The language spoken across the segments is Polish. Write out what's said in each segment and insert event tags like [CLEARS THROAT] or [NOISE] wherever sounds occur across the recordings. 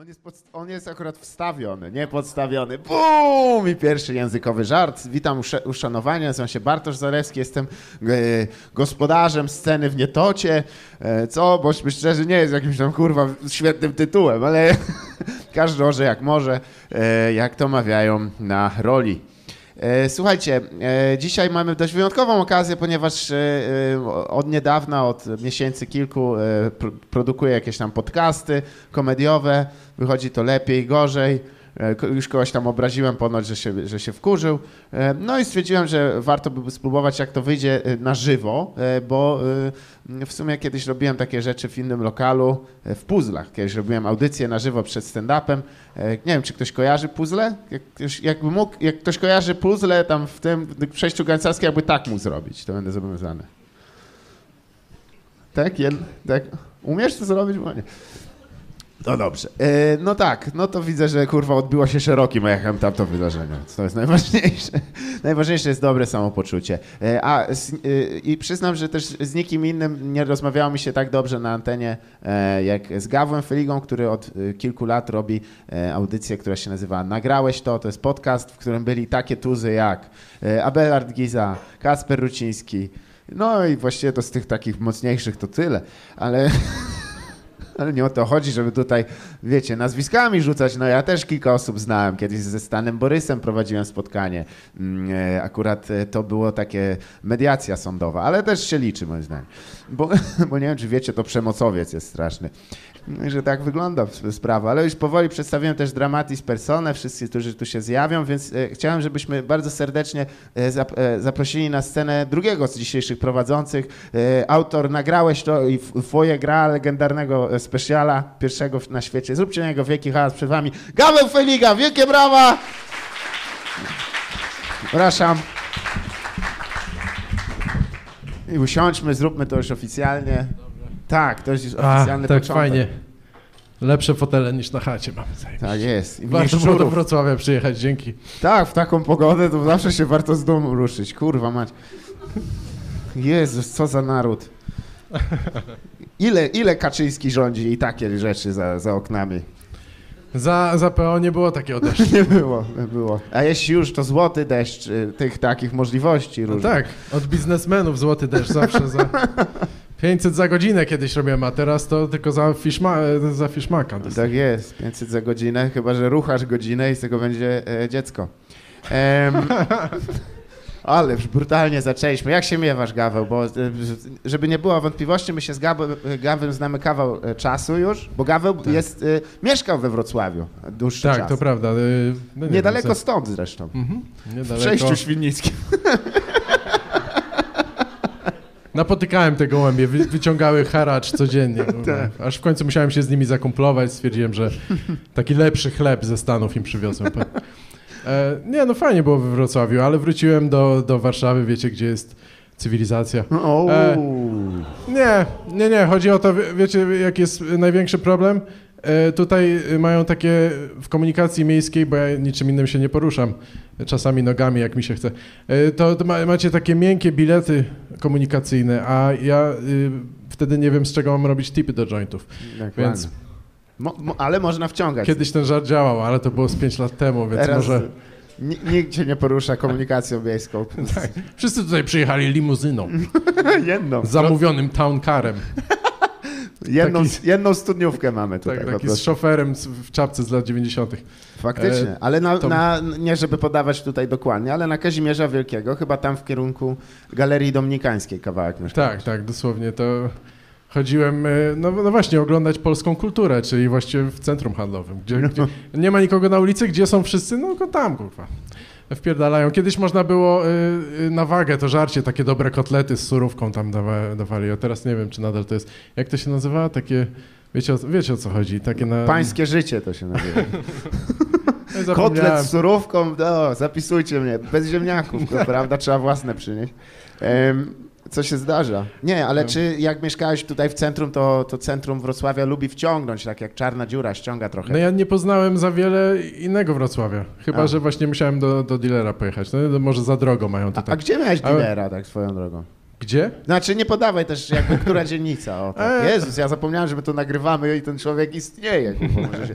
On jest, pod, on jest akurat wstawiony, nie podstawiony. Bum! I pierwszy językowy żart. Witam uszanowania, nazywam się Bartosz Zalewski, jestem e, gospodarzem sceny w Nietocie, e, co, bośmy szczerzy, nie jest jakimś tam kurwa świetnym tytułem, ale [LAUGHS] każdy orze jak może, e, jak to mawiają na roli. E, Słuchajcie, e, dzisiaj mamy dość wyjątkową okazję, ponieważ e, od niedawna, od miesięcy kilku pr- produkuję jakieś tam podcasty komediowe. Wychodzi to lepiej, gorzej. E, Już kogoś tam obraziłem ponoć, że się, że się wkurzył. E, No i stwierdziłem, że warto by spróbować, jak to wyjdzie e, na żywo, bo w sumie kiedyś robiłem takie rzeczy w innym lokalu, w puzzlach. Kiedyś robiłem audycję na żywo przed stand-upem. Nie wiem, czy ktoś kojarzy puzzle? Jak, jakby mógł, jak ktoś kojarzy puzzle tam w tym w przejściu garncarskim, jakby tak mógł zrobić, to będę zobowiązany. Tak? Jed, tak? Umiesz to zrobić? Bo nie. No dobrze. E, no tak, no to widzę, że kurwa odbiło się szerokim echem tamto wydarzenie. To jest najważniejsze. [LAUGHS] Najważniejsze jest dobre samopoczucie. E, a z, e, i przyznam, że też z nikim innym nie rozmawiało mi się tak dobrze na antenie, e, jak z Gawłem Feligą, który od e, kilku lat robi e, audycję, która się nazywa Nagrałeś to. To jest podcast, w którym byli takie tuzy jak Abelard Giza, Kasper Ruciński. No i właściwie to z tych takich mocniejszych to tyle, ale [LAUGHS] ale nie o to chodzi, żeby tutaj, wiecie, nazwiskami rzucać. No ja też kilka osób znałem. Kiedyś ze Stanem Borysem prowadziłem spotkanie. Mm, e, Akurat e, to było takie mediacja sądowa, ale też się liczy moim zdaniem. Bo, [LAUGHS] bo nie wiem, czy wiecie, to przemocowiec jest straszny. Że tak wygląda sp- sprawa. Ale już powoli przedstawiłem też dramatis personę, wszyscy, którzy tu się zjawią, więc e, chciałem, żebyśmy bardzo serdecznie e, e, zaprosili na scenę drugiego z dzisiejszych prowadzących. Autor nagrałeś to i Foje gra legendarnego specjala, pierwszego na świecie. Zróbcie na niego wielki hałas przed wami. Gaweł Feliga, wielkie brawa! Zapraszam. I usiądźmy, zróbmy to już oficjalnie. Tak, to jest już A, oficjalny tak początek. fajnie. Lepsze fotele niż na chacie mamy. zajebiście. Tak jest. I Warto było do. Wrocławia przyjechać, dzięki. Tak, w taką pogodę to zawsze się warto z domu ruszyć. Kurwa mać. Jezus, co za naród. Ile, ile Kaczyński rządzi i takie rzeczy za, za oknami? Za, za PO nie było takiego deszczu. [LAUGHS] Nie było, nie było. A jeśli już, to złoty deszcz y, tych takich możliwości No różnych. tak, od biznesmenów złoty deszcz zawsze za [LAUGHS] 500 za godzinę kiedyś robiłem, a teraz to tylko za, fiszma, za fiszmaka. Tak jest, 500 za godzinę, chyba że ruchasz godzinę i z tego będzie e, dziecko. Em, [LAUGHS] ale już brutalnie zaczęliśmy. Jak się miewasz, Gaweł? Bo e, żeby nie było wątpliwości, my się z Gawem znamy kawał e, czasu już, bo Gaweł jest, e, mieszkał we Wrocławiu dłuższy Tak, czas. to prawda. No nie Niedaleko wiem, stąd zresztą. Mhm, W niedaleko. przejściu świdnickim. [LAUGHS] Napotykałem te gołębie, wy, wyciągały haracz codziennie. [LAUGHS] Tak. Aż w końcu musiałem się z nimi zakumplować, stwierdziłem, że taki lepszy chleb ze Stanów im przywiozłem. E, nie, no fajnie było we Wrocławiu, ale wróciłem do, do Warszawy, wiecie, gdzie jest cywilizacja. O, E, Nie, nie, nie, chodzi o to, wie- wiecie, jaki jest największy problem? E, tutaj mają takie w komunikacji miejskiej, bo ja niczym innym się nie poruszam, czasami nogami, jak mi się chce, e, to, to ma, macie takie miękkie bilety komunikacyjne, a ja y, wtedy nie wiem, z czego mam robić tipy do jointów. Dokładnie. Więc Mo, mo, ale można wciągać. kiedyś ten żart działał, ale to było z 5 lat temu, więc Teraz może... ni- nikt cię nie porusza komunikacją wiejską. [LAUGHS] Tak. Wszyscy tutaj przyjechali limuzyną, [LAUGHS] Jedną. zamówionym town carem. [LAUGHS] Jedną, taki- jedną studniówkę mamy tutaj. Tak, taki z szoferem w czapce z lat 90. Faktycznie, E, ale na, na, nie żeby podawać tutaj dokładnie, ale na Kazimierza Wielkiego, chyba tam w kierunku Galerii Dominikańskiej kawałek mieszkałeś. Tak, tak, dosłownie to chodziłem, e, no, no właśnie, oglądać polską kulturę, czyli właściwie w centrum handlowym, gdzie, gdzie nie ma nikogo na ulicy, gdzie są wszyscy, no go tam, kurwa. Wpierdalają. Kiedyś można było y, y, na wagę to żarcie, takie dobre kotlety z surówką tam dawa, dawali, a teraz nie wiem, czy nadal to jest, jak to się nazywa? Takie, wiecie o, wiecie o co chodzi? Takie na... Pańskie życie to się nazywa. [LAUGHS] Ja zapomniałem. Kotlet z surówką, no, zapisujcie mnie, bez ziemniaków, to prawda, trzeba własne przynieść. Em, co się zdarza. Nie, ale No. czy jak mieszkałeś tutaj w centrum, to, to centrum Wrocławia lubi wciągnąć, tak jak czarna dziura ściąga trochę. No ja nie poznałem za wiele innego Wrocławia. Chyba, A. że właśnie musiałem do, do dealera pojechać. No, to może za drogo mają a, tutaj. a gdzie miałeś Ale- dealera, tak swoją drogą? Gdzie? Znaczy nie podawaj też jakby, która [LAUGHS] dzielnica. O, tak. E. Jezus, ja zapomniałem, że my to nagrywamy i ten człowiek istnieje. [LAUGHS] Może, się,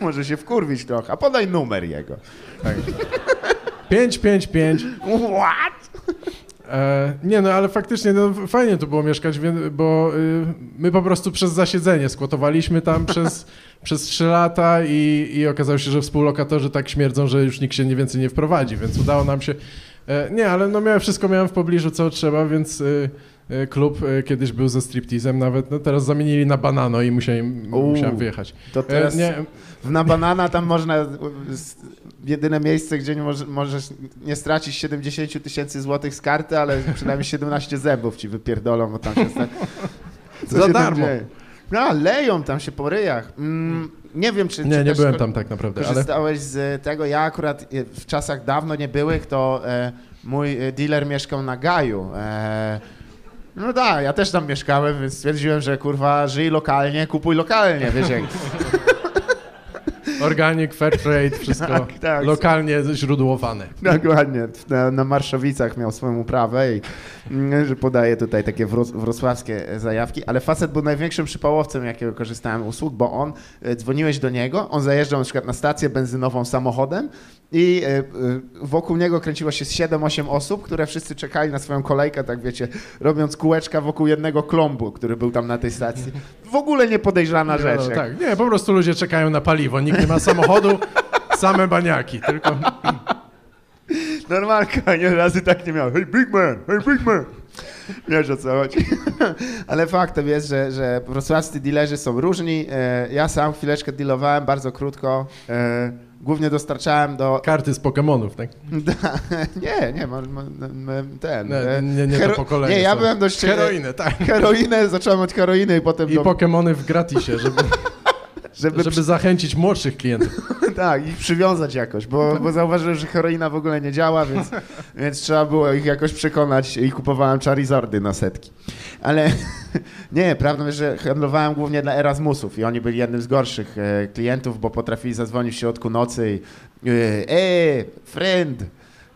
może się wkurwić trochę. A podaj numer jego. 555. What? E, nie no, ale faktycznie no, fajnie tu było mieszkać, bo y, my po prostu przez zasiedzenie skłotowaliśmy tam [LAUGHS] przez, przez 3 lata i, i okazało się, że współlokatorzy tak śmierdzą, że już nikt się nie więcej nie wprowadzi, więc udało nam się... E, nie, ale no miałem, wszystko miałem w pobliżu, co trzeba, więc y, klub y, kiedyś był ze striptizem nawet, no teraz zamienili na banano i musiałem, Uuu. musiałem wyjechać. To E, teraz nie, na banana tam można, jedyne miejsce, gdzie nie może, możesz nie stracić 70 000 tysięcy złotych z karty, ale przynajmniej 17 zębów ci wypierdolą, bo tam się. [LAUGHS] Co Za się darmo. No, leją tam się po ryjach. Mm, nie wiem, czy... nie, czy nie byłem tam tak naprawdę, ale... Korzystałeś z tego, ja akurat e, w czasach dawno nie byłych, to e, mój e, dealer mieszkał na Gaju. E, no tak, ja też tam mieszkałem, więc stwierdziłem, że kurwa, żyj lokalnie, kupuj lokalnie, wiesz jak. [LAUGHS] Organic, fair trade, wszystko Tak, tak. lokalnie źródłowane. Dokładnie, na, na Marszowicach miał swoją uprawę i mm, że podaje tutaj takie wrocławskie zajawki, ale facet był największym przypałowcem, jakiego korzystałem usług, bo on, e, dzwoniłeś do niego, on zajeżdżał na przykład na stację benzynową samochodem i e, e, wokół niego kręciło się z 7-8 osób, które wszyscy czekali na swoją kolejkę, tak wiecie, robiąc kółeczka wokół jednego klombu, który był tam na tej stacji. W ogóle niepodejrzana rzecz. No, tak, nie, po prostu ludzie czekają na paliwo, nikt nie ma samochodu, [LAUGHS] same baniaki, tylko... Normalka, nie razy tak nie miał. Hey big man, hey big man. Wiesz o co chodzi. [LAUGHS] Ale faktem jest, że, że wrocławscy dealerzy są różni. E, Ja sam chwileczkę dealowałem, bardzo krótko. Głównie dostarczałem do... Karty z Pokemonów, tak? [LAUGHS] Nie, nie, ten... Nie, e, nie, nie to pokolenie. Nie, ja co? byłem dość... Heroinę, tak. [LAUGHS] Heroinę, zacząłem od heroiny i potem I do, Pokemony w gratisie, żeby, [LAUGHS] żeby, żeby zachęcić młodszych klientów. Tak, ich przywiązać jakoś, bo, bo zauważyłem, że heroina w ogóle nie działa, więc, więc trzeba było ich jakoś przekonać i kupowałem Charizardy na setki. Ale [LAUGHS] nie, prawdą jest, że handlowałem głównie dla Erasmusów i oni byli jednym z gorszych e, klientów, bo potrafili zadzwonić w środku nocy i e, e friend,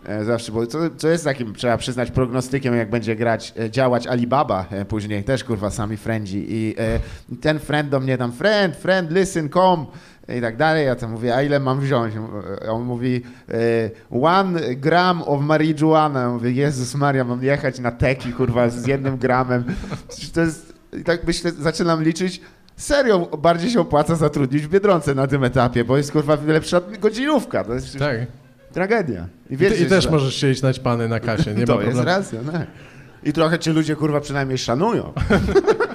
E, Zawsze, bo co, jest takim, trzeba przyznać, prognostykiem, jak będzie grać, działać Alibaba później, też kurwa sami friendzi i e, ten friend do mnie tam, friend, friend, listen, come i tak dalej, ja tam mówię, a ile mam wziąć? On mówi, e, one gram of marijuana, mówię, Jezus Maria, mam jechać na teki, kurwa, z jednym gramem, to jest, i tak myślę, zaczynam liczyć, Serio, bardziej się opłaca zatrudnić w Biedronce na tym etapie, bo jest kurwa lepsza godzinówka. To jest Tak. tragedia. I, I, wiecie, ty, i też że- możesz siedzieć naćpany na kasie, nie to ma jest problemu. racja, tak. I trochę cię ludzie kurwa przynajmniej szanują. [LAUGHS]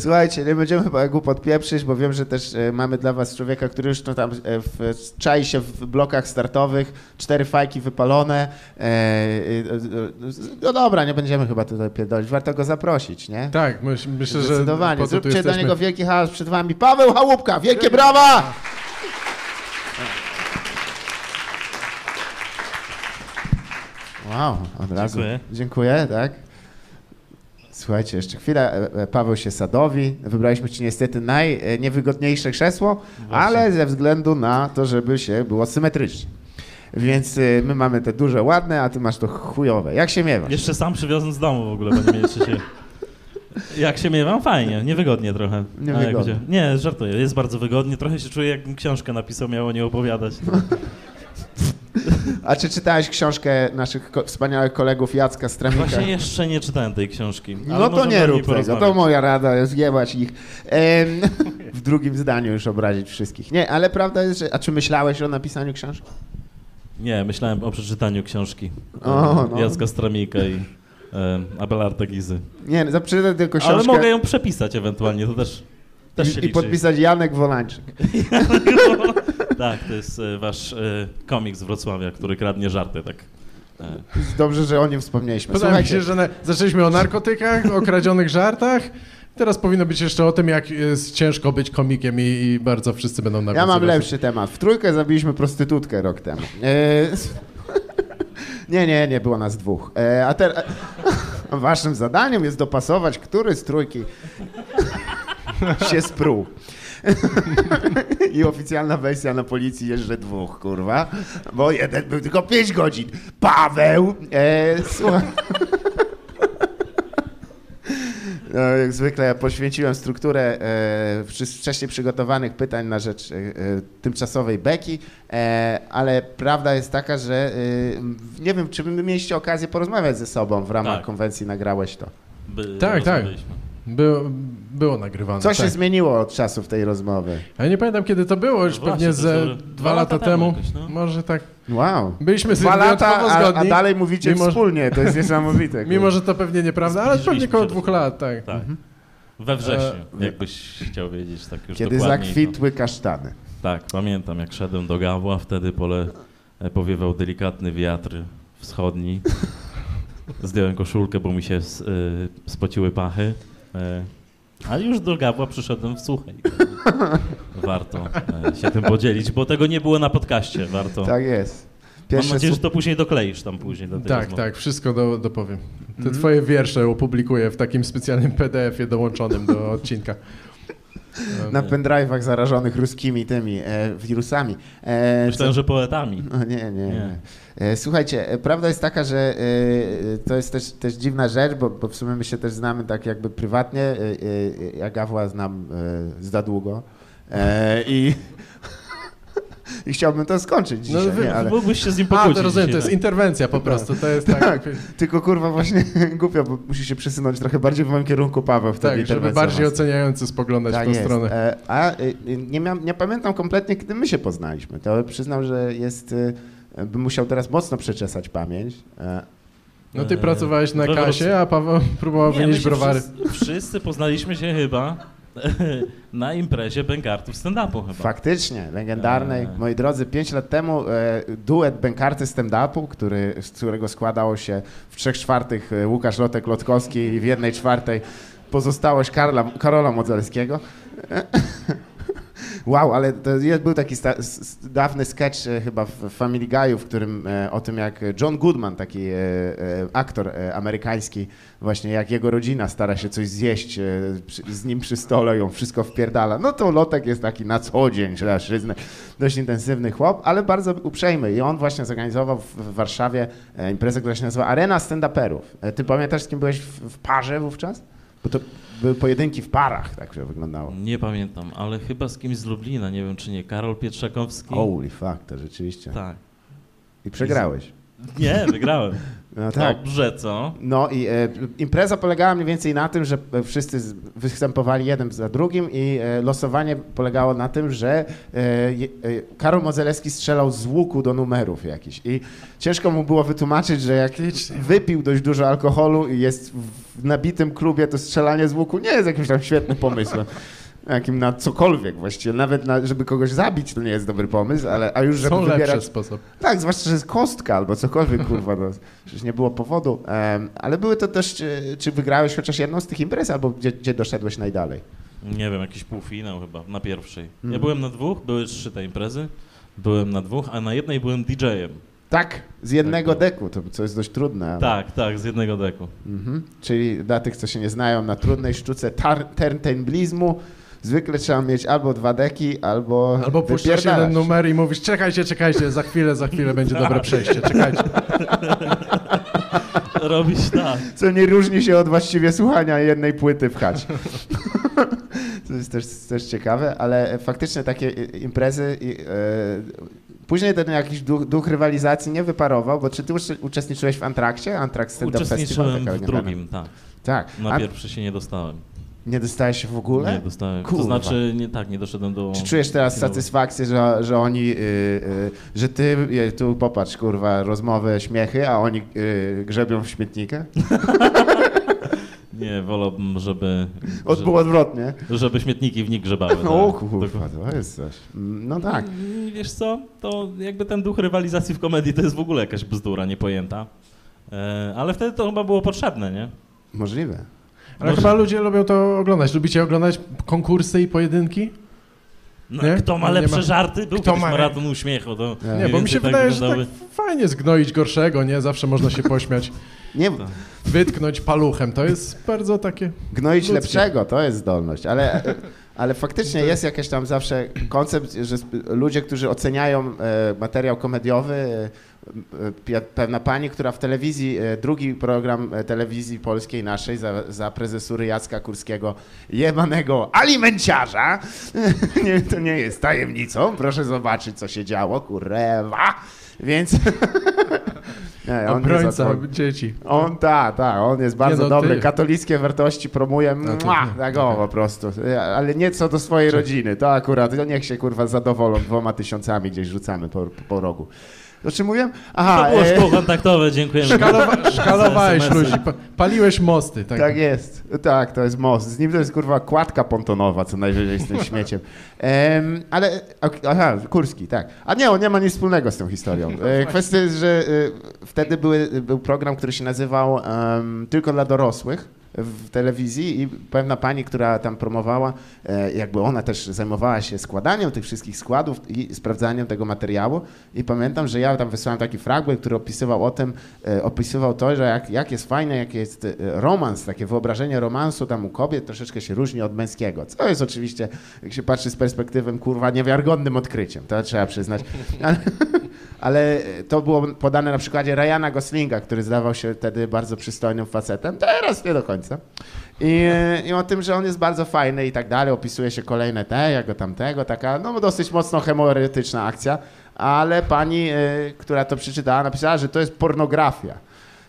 Słuchajcie, nie będziemy chyba głupot pieprzyć, bo wiem, że też e, mamy dla was człowieka, który już no, tam e, w, czai się w blokach startowych, cztery fajki wypalone. E, no dobra, nie będziemy chyba tutaj pierdolić, warto go zaprosić, nie? Tak, myśl, myślę, że Zdecydowanie. Zróbcie dla niego wielki hałas przed wami. Paweł Chałupka, wielkie brawa! Wow, od razu. Dziękuję. Dziękuję, tak. Słuchajcie, jeszcze chwilę. E, e, Paweł się sadowi. Wybraliśmy ci niestety najniewygodniejsze krzesło, ale ze względu na to, żeby się było symetrycznie. Więc my mamy te duże, ładne, a ty masz to chujowe. Jak się miewasz? Jeszcze sam przywiozłem z domu w ogóle, bo nie się. Jak się miewam? Fajnie, niewygodnie trochę. Niewygodnie. Gdzie- Nie, żartuję, jest bardzo wygodnie. Trochę się czuję, jakbym książkę napisał, miało nie opowiadać. [LAUGHS] A czy czytałeś książkę naszych ko- wspaniałych kolegów Jacka Stramika? Właśnie jeszcze nie czytałem tej książki. No to nie rób tego, to moja rada jest jebać ich. Em, [LAUGHS] w drugim zdaniu już obrazić wszystkich. Nie, ale prawda jest, że... A czy myślałeś o napisaniu książki? Nie, myślałem o przeczytaniu książki O, no. Jacka Stramika i e, Abelarda Gizy. Nie, no, przeczytaj tylko książkę Ale mogę ją przepisać ewentualnie, to też, też i, i podpisać Janek Wolańczyk. [LAUGHS] [LAUGHS] tak, to jest e, wasz e, komik z Wrocławia, który kradnie żarty, tak. E, Dobrze, że o nim wspomnieliśmy. Podoba się, że na, zaczęliśmy o narkotykach, o kradzionych żartach. Teraz powinno być jeszcze o tym, jak jest ciężko być komikiem i, i bardzo wszyscy będą ja nawiązywać. mam lepszy temat. W trójkę zabiliśmy prostytutkę rok temu. E, [LAUGHS] nie, nie, nie, było nas dwóch. E, a teraz... [LAUGHS] Waszym zadaniem jest dopasować, który z trójki [LAUGHS] się spruł. [LAUGHS] I oficjalna wersja na policji jeszcze dwóch, kurwa, bo jeden był tylko 5 godzin. Paweł! E, słuchaj. [LAUGHS] No, jak zwykle poświęciłem strukturę e, wcześniej przygotowanych pytań na rzecz e, e, tymczasowej beki, e, ale prawda jest taka, że e, nie wiem, czy wy mieliście okazję porozmawiać ze sobą w ramach Tak. konwencji, nagrałeś to. By Tak, tak. Było, było nagrywane. Co tak. się zmieniło od czasów tej rozmowy? Ja nie pamiętam kiedy to było, już No właśnie, pewnie ze dwa, dwa lata, lata temu. temu jakoś, no. Może tak. Wow. Byliśmy Dwa lata, a, a zgodni. dalej mówicie mimo, wspólnie, to jest niesamowite. [LAUGHS] Mimo, że to pewnie nieprawda, ale pewnie koło się do dwóch lat, tak. Tak. We wrześniu, E, jakbyś chciał wiedzieć tak już Kiedy zakwitły kasztany. To, tak, pamiętam jak szedłem do Gawła, wtedy pole e, powiewał delikatny wiatr wschodni. [LAUGHS] Zdjąłem koszulkę, bo mi się y, spociły pachy. E, a już do Gawła przyszedłem w suchej. [LAUGHS] Warto e, się tym podzielić, bo tego nie było na podcaście. Warto. Tak jest. Mam Pierwsze nadzieję, że to później dokleisz tam później do tej Tak, rozmowy. tak, wszystko do, dopowiem. Te Mhm. twoje wiersze opublikuję w takim specjalnym PDF-ie dołączonym do odcinka. Na pendrive'ach zarażonych ruskimi tymi e, wirusami. E, Myślałem, że poetami. [LAUGHS] O, nie, nie, nie. E, Słuchajcie, e, prawda jest taka, że e, to jest też, też dziwna rzecz, bo, bo w sumie my się też znamy tak jakby prywatnie. E, Ja Gawła znam za długo. I, [LAUGHS] I chciałbym to skończyć dzisiaj, No, wy- nie, ale Mógłbyś się z nim A, pokłócić to rozumiem, to dzisiaj, jest tak. interwencja po prostu, to jest [LAUGHS] tak. Tak. tylko kurwa właśnie [LAUGHS] głupio, bo musi się przesunąć trochę bardziej w moim kierunku Paweł wtedy Tak, żeby bardziej ma- oceniający spoglądać Tak w tą jest. stronę. E, A e, nie, miał, nie pamiętam kompletnie, kiedy my się poznaliśmy. To przyznam, że jest, e, bym musiał teraz mocno przeczesać pamięć. E, No ty Eee, pracowałeś na kasie, a Paweł [LAUGHS] próbował Nie, wynieść browary. Wszyscy, wszyscy poznaliśmy się chyba [LAUGHS] na imprezie bękartów stand-upu chyba. Faktycznie, legendarnej. Eee. Moi drodzy, pięć lat temu e, duet bękarty stand-upu, który, z którego składało się w trzech czwartych e, Łukasz Lotek-Lotkowski i w jednej czwartej pozostałość Karla, Karola Modzelskiego. Wow, ale to jest, był taki sta, dawny sketch e, chyba w Family Guy'u, w którym e, o tym jak John Goodman, taki e, aktor amerykański, właśnie jak jego rodzina stara się coś zjeść z nim przy stole, ją wszystko wpierdala. No to Lotek jest taki na co dzień, przyznać, dość intensywny chłop, ale bardzo uprzejmy i on właśnie zorganizował w, Warszawie imprezę, która się nazywa Arena Stand-Uperów. Ty pamiętasz, z kim byłeś w, w parze wówczas? Bo to były pojedynki w parach, tak to wyglądało. Nie pamiętam, ale chyba z kimś z Lublina, nie wiem czy nie, Karol Pietrzakowski. Holy fuck, to rzeczywiście. Tak. I przegrałeś. Nie, wygrałem. No tak. Dobrze, co? No i e, impreza polegała mniej więcej na tym, że wszyscy z- występowali jeden za drugim i e, losowanie polegało na tym, że e, e, Karol Modzelewski strzelał z łuku do numerów jakichś i ciężko mu było wytłumaczyć, że jak wypił dość dużo alkoholu i jest w nabitym klubie, to strzelanie z łuku nie jest jakimś tam świetnym pomysłem. Jakim na cokolwiek właściwie, nawet na, żeby kogoś zabić to nie jest dobry pomysł, ale a już żeby Są wybierać sposoby. tak, zwłaszcza, że jest kostka albo cokolwiek, kurwa, no, przecież nie było powodu. Em, ale były to też, czy, czy wygrałeś chociaż jedną z tych imprez, albo gdzie, gdzie doszedłeś najdalej? Nie wiem, jakiś półfinał chyba, na pierwszej. Ja Mhm. byłem na dwóch, były trzy te imprezy. Byłem na dwóch, a na jednej byłem DJ-em. Tak, z jednego Tak. deku, to, co jest dość trudne. Ale, Tak, tak, z jednego deku. Mhm. Czyli dla tych, co się nie znają, na trudnej sztuce tar- turntablizmu zwykle trzeba mieć albo dwa deki, albo Albo puszczasz jeden numer i mówisz, czekajcie, czekajcie, za chwilę, za chwilę będzie dobre [LAUGHS] przejście, czekajcie. [LAUGHS] Robić tak. Co nie różni się od właściwie słuchania jednej płyty w chacie. [LAUGHS] To jest też, też ciekawe, ale faktycznie takie imprezy. i, E, później ten jakiś duch, duch rywalizacji nie wyparował, bo czy ty ucze- uczestniczyłeś w Antrakcie? Antrax Stand Up Festival? Uczestniczyłem w drugim, tak. Tak. Na pierwszy się nie dostałem. Nie dostałeś się w ogóle? Nie dostałem. Kurwa. To znaczy, nie, tak, nie doszedłem do... Czy czujesz teraz satysfakcję, że, że oni, y, y, że ty, y, tu popatrz, kurwa, rozmowy, śmiechy, a oni y, grzebią w śmietnikę? [LAUGHS] Nie, wolałbym, żeby... Od, że- było odwrotnie. Żeby śmietniki w nich grzebały. [LAUGHS] O tak. kurwa, to jest coś. No tak. Mm, Wiesz co, to jakby ten duch rywalizacji w komedii to jest w ogóle jakaś bzdura niepojęta. E, ale wtedy to chyba było potrzebne, nie? Możliwe. Ale Może- chyba ludzie lubią to oglądać. Lubicie oglądać konkursy i pojedynki? No, Nie? kto ma lepsze ma- żarty? Był Kto ma- maraton uśmiechu. To Nie, Nie, bo mi się tak wydaje, że tak wyglądały. fajnie zgnoić gorszego, nie? Zawsze można się [LAUGHS] pośmiać. Nie, Wytknąć paluchem, to jest bardzo takie... Gnoić Ludzkie. lepszego, to jest zdolność, ale, ale faktycznie jest jakiś tam zawsze koncept, że ludzie, którzy oceniają e, materiał komediowy, pewna pani, która w telewizji, e, drugi program e, telewizji polskiej naszej za, za prezesury Jacka Kurskiego, jebanego alimenciarza, [LAUGHS] nie, to nie jest tajemnicą, proszę zobaczyć, co się działo, kurwa, więc... [LAUGHS] Nie, on Obrońca zadzwoni. dzieci. On tak, tak, on jest bardzo no, dobry. ty- Katolickie wartości promuje, No, tak o, po prostu. Ale nie co do swojej rodziny, to akurat, to niech się kurwa zadowolą dwoma tysiącami gdzieś rzucamy po, po rogu. O czym mówiłem? Aha, To było e, szkło kontaktowe, dziękujemy. Szkalowa szkalowałeś ludzi, pa paliłeś mosty. Tak. tak jest, tak, to jest most. Z nim to jest kurwa kładka pontonowa, co najwyżej z tym [LAUGHS] śmieciem. Em, ale, aha, Kurski, tak. A nie, on nie ma nic wspólnego z tą historią. [LAUGHS] E, kwestia jest, że e, wtedy były, był program, który się nazywał em, Tylko dla dorosłych w telewizji i pewna pani, która tam promowała, e, jakby ona też zajmowała się składaniem tych wszystkich składów i sprawdzaniem tego materiału. I pamiętam, że ja tam wysłałem taki fragment, który opisywał o tym, e, opisywał to, że jak, jak jest fajne, jak jest e, romans, takie wyobrażenie romansu tam u kobiet troszeczkę się różni od męskiego, co jest oczywiście, jak się patrzy z perspektywą, kurwa, niewiarygodnym odkryciem, to trzeba przyznać, [LAUGHS] ale, ale to było podane na przykładzie Ryana Goslinga, który zdawał się wtedy bardzo przystojnym facetem, teraz nie do końca. I, I o tym, że on jest bardzo fajny i tak dalej, opisuje się kolejne te, jego tamtego, taka no dosyć mocno hemoretyczna akcja, ale pani, y, która to przeczytała, napisała, że to jest pornografia.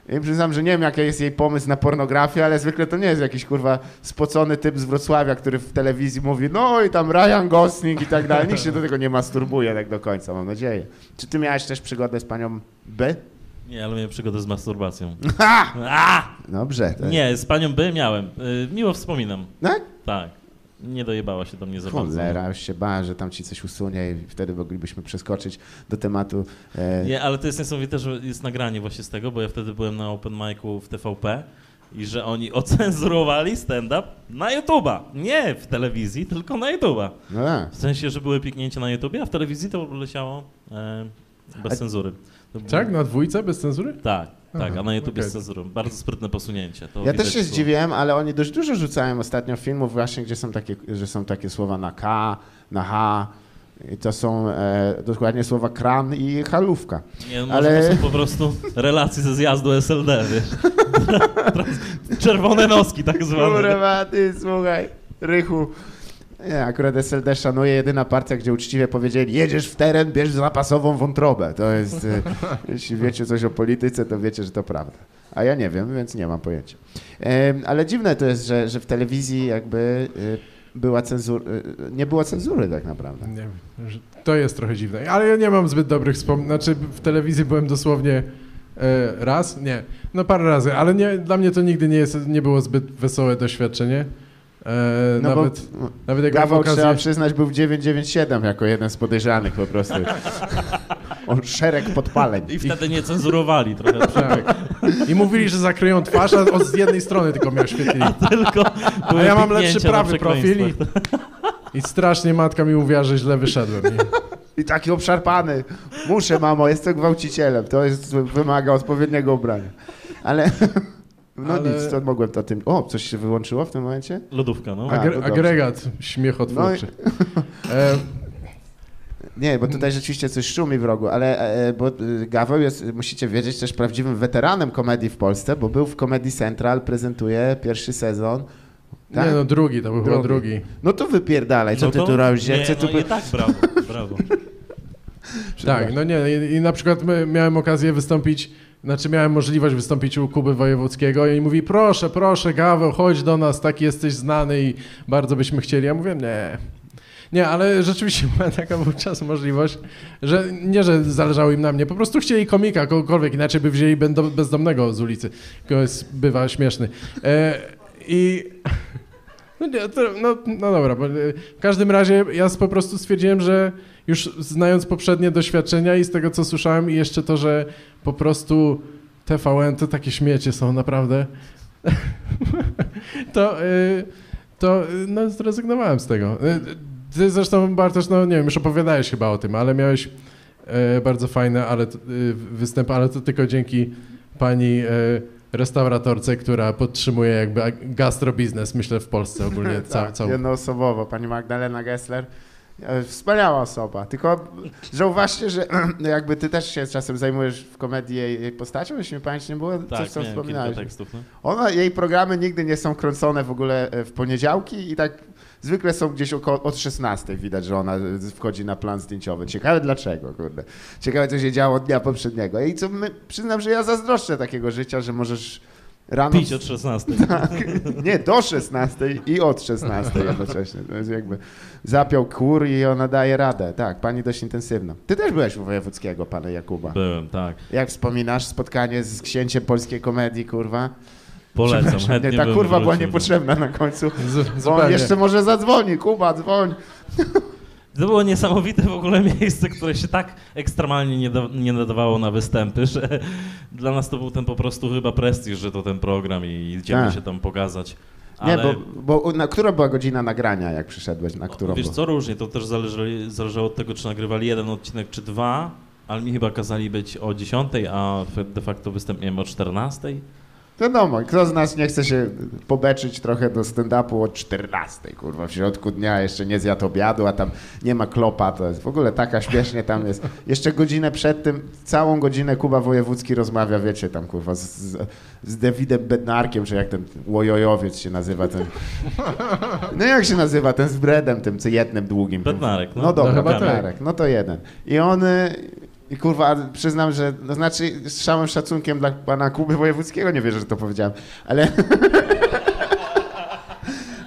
I przyznam, że nie wiem, jaki jest jej pomysł na pornografię, ale zwykle to nie jest jakiś kurwa spocony typ z Wrocławia, który w telewizji mówi, no i tam Ryan Gosling i tak dalej. Nikt się do tego nie masturbuje tak do końca, mam nadzieję. Czy ty miałeś też przygodę z panią B? Nie, ale miałem przygodę z masturbacją. [LAUGHS] Ha! A! Dobrze. Nie, z panią B miałem. Y, Miło wspominam. Tak? Tak. Nie dojebała się do mnie za. Cholera, już się bałem, że tam ci coś usunie i wtedy moglibyśmy przeskoczyć do tematu. E, Nie, ale to jest niesamowite, że jest nagranie właśnie z tego, bo ja wtedy byłem na open micu w TVP i że oni [LAUGHS] ocenzurowali stand-up na YouTube'a. Nie w telewizji, tylko na YouTube'a. no tak. W sensie, że były piknięcia na YouTubie, a w telewizji to leciało e, bez A- cenzury. Tak? Na dwójce bez cenzury? Tak, tak, Aha, a na YouTube okej. z cenzurą. Bardzo sprytne posunięcie. To Ja też się zdziwiłem, ale oni dość dużo rzucają ostatnio filmów właśnie, gdzie są takie, że są takie słowa na K, na H. I to są e, dokładnie słowa kran i halówka. Nie, może Ale- to są po prostu relacje ze zjazdu SLD, wiesz. [LAUGHS] Czerwone noski tak zwane. Kurwa, ty słuchaj, Rychu. Nie, akurat SLD szanuje jedyna partia, gdzie uczciwie powiedzieli, jedziesz w teren, bierz zapasową wątrobę. To jest, e, [LAUGHS] jeśli wiecie coś o polityce, to wiecie, że to prawda. A ja nie wiem, więc nie mam pojęcia. Ale dziwne to jest, że, że w telewizji jakby e, była cenzura, nie było cenzury tak naprawdę. Nie wiem, to jest trochę dziwne. Ale ja nie mam zbyt dobrych wspomnień. Znaczy w telewizji byłem dosłownie e, raz, nie, no parę razy, ale nie, dla mnie to nigdy nie, jest, nie było zbyt wesołe doświadczenie. E, No nawet, bo nawet jak miałem Gawał, trzeba okazję... przyznać, był w 997 jako jeden z podejrzanych po prostu. [LAUGHS] On szereg podpaleń. I wtedy nie cenzurowali trochę. [LAUGHS] Tak. I mówili, że zakryją twarz, a od z jednej strony tylko miał świetli. Tylko A ja mam lepszy prawy profil i, [LAUGHS] i strasznie matka mi mówiła, że źle wyszedłem. I, I taki obszarpany. Muszę, mamo, jestem gwałcicielem. To jest, wymaga odpowiedniego ubrania. Ale... No Ale- nic, to mogłem to tym... O, coś się wyłączyło w tym momencie? Lodówka, no. A, agre, to dobrze. agregat śmiechotwórczy. E, [LAUGHS] Nie, bo tutaj rzeczywiście coś szumi w rogu, ale e, bo e, Gaweł jest, musicie wiedzieć, też prawdziwym weteranem komedii w Polsce, bo był w Comedy Central, prezentuje pierwszy sezon. Tak? Nie no, drugi, to był chyba Drugi. drugi. No to wypierdalaj, co No ty to- tu robisz? Nie, chcę tu... no i tak, brawo, brawo. [LAUGHS] Tak, no nie, i, i na przykład my, miałem okazję wystąpić, znaczy miałem możliwość wystąpić u Kuby Wojewódzkiego i mówi, proszę, proszę Gaweł, chodź do nas, taki jesteś znany i bardzo byśmy chcieli. Ja mówię, nie. Nie, ale rzeczywiście [LAUGHS] była taka wówczas możliwość, że nie, że zależało im na mnie, po prostu chcieli komika, kogokolwiek, inaczej by wzięli bezdomnego z ulicy. To jest, bywa śmieszny. E, I... [LAUGHS] No, no, no dobra, e, w każdym razie ja po prostu stwierdziłem, że już znając poprzednie doświadczenia i z tego, co słyszałem i jeszcze to, że po prostu TVN to takie śmiecie są naprawdę, [LAUGHS] to, y, to y, no, zrezygnowałem z tego. Y, Ty zresztą, Bartosz, no nie wiem, już opowiadałeś chyba o tym, ale miałeś bardzo fajny ale, występ, ale to tylko dzięki pani restauratorce, która podtrzymuje jakby gastrobiznes, myślę, w Polsce ogólnie. [LAUGHS] Ca, tak, jednoosobowo. Pani Magdalena Gessler. E, Wspaniała osoba, tylko zauważcie, że [CLEARS THROAT] jakby ty też się czasem zajmujesz w komedii jej, jej postacią, jeśli mi pamięć nie było, coś Tak, co miałem kilka wspominałeś. tekstów. No. Ona, jej programy nigdy nie są kręcone w ogóle e, w poniedziałki i tak zwykle są gdzieś około, od 16 widać, że ona e, wchodzi na plan zdjęciowy. Ciekawe dlaczego, kurde. Ciekawe, co się działo dnia poprzedniego. I co my, przyznam, że ja zazdroszczę takiego życia, że możesz rano... Pić od 16. [LAUGHS] Tak, nie, do 16 i od 16 jednocześnie. To jest jakby zapiął kur i ona daje radę. Tak, pani dość intensywna. Ty też byłeś u Wojewódzkiego, panie Jakuba. Byłem, tak. Jak wspominasz spotkanie z księciem polskiej komedii, kurwa? Polecam, chętnie Nie, ta kurwa była wrócił. niepotrzebna na końcu. Z, Bo on jeszcze może zadzwoni. Kuba, dzwoń. To było niesamowite w ogóle miejsce, które się tak ekstremalnie nie, da, nie nadawało na występy, że [LAUGHS] dla nas to był ten po prostu chyba prestiż, że to ten program i idziemy Tak. się tam pokazać. Nie, Ale bo, bo na, która była godzina nagrania, jak przyszedłeś? Na którą wiesz co, różnie, to też zależy, zależało od tego, czy nagrywali jeden odcinek, czy dwa, ale mi chyba kazali być o 10, a de facto występ miałem o 14. Wiadomo, kto z nas nie chce się pobeczyć trochę do stand-upu od 14, kurwa, w środku dnia jeszcze nie zjadł obiadu, a tam nie ma klopa, to jest w ogóle taka śmiesznie tam jest. Jeszcze godzinę przed tym, całą godzinę Kuba Wojewódzki rozmawia, wiecie, tam kurwa, z, z, z Davidem Bednarkiem, czy jak ten łojojowiec się nazywa, ten... No jak się nazywa, ten z Bredem, tym co jednym długim. Bednarek, no. No dobra, No Bednarek, no to jeden. I on... I kurwa, przyznam, że, no znaczy z całym szacunkiem dla pana Kuby Wojewódzkiego, nie wierzę, że to powiedziałem, ale... [LAUGHS]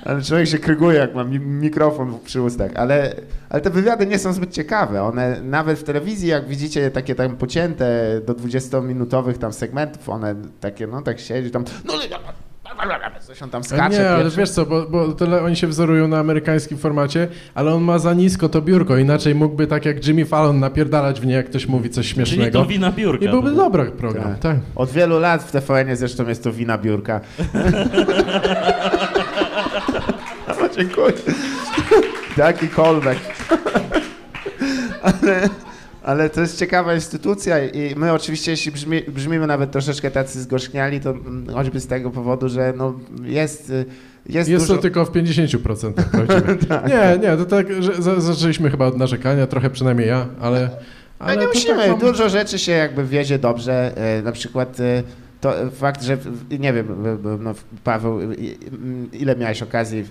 ale człowiek się kryguje, jak ma mi mikrofon przy ustach, ale, ale te wywiady nie są zbyt ciekawe. One nawet w telewizji, jak widzicie takie tam pocięte do 20-minutowych tam segmentów, one takie, no tak siedzi tam, no coś on tam skacze. nie, ale wiesz co, bo, bo tyle oni się wzorują na amerykańskim formacie, ale on ma za nisko to biurko, inaczej mógłby tak jak Jimmy Fallon napierdalać w nie, jak ktoś mówi coś Czyli śmiesznego. to wina biurka. I byłby dobry program, Tak. tak. Od wielu lat w TVN zresztą jest to wina biurka. no, [LAUGHS] dziękuję. Taki callback. ale, ale to jest ciekawa instytucja i my oczywiście, jeśli brzmi, brzmimy nawet troszeczkę tacy zgorzkniali, to mm, choćby z tego powodu, że no, jest, y, jest, Jest dużo... to tylko w 50% [LAUGHS] prawdziwe. Nie, nie, to tak, że za- zaczęliśmy chyba od narzekania, trochę przynajmniej ja, ale... Ale ale nie to musimy, tak dużo rzeczy się jakby wiedzie dobrze, e, na przykład e, to fakt, że nie wiem, no, Paweł, e, i- m, ile miałeś okazji,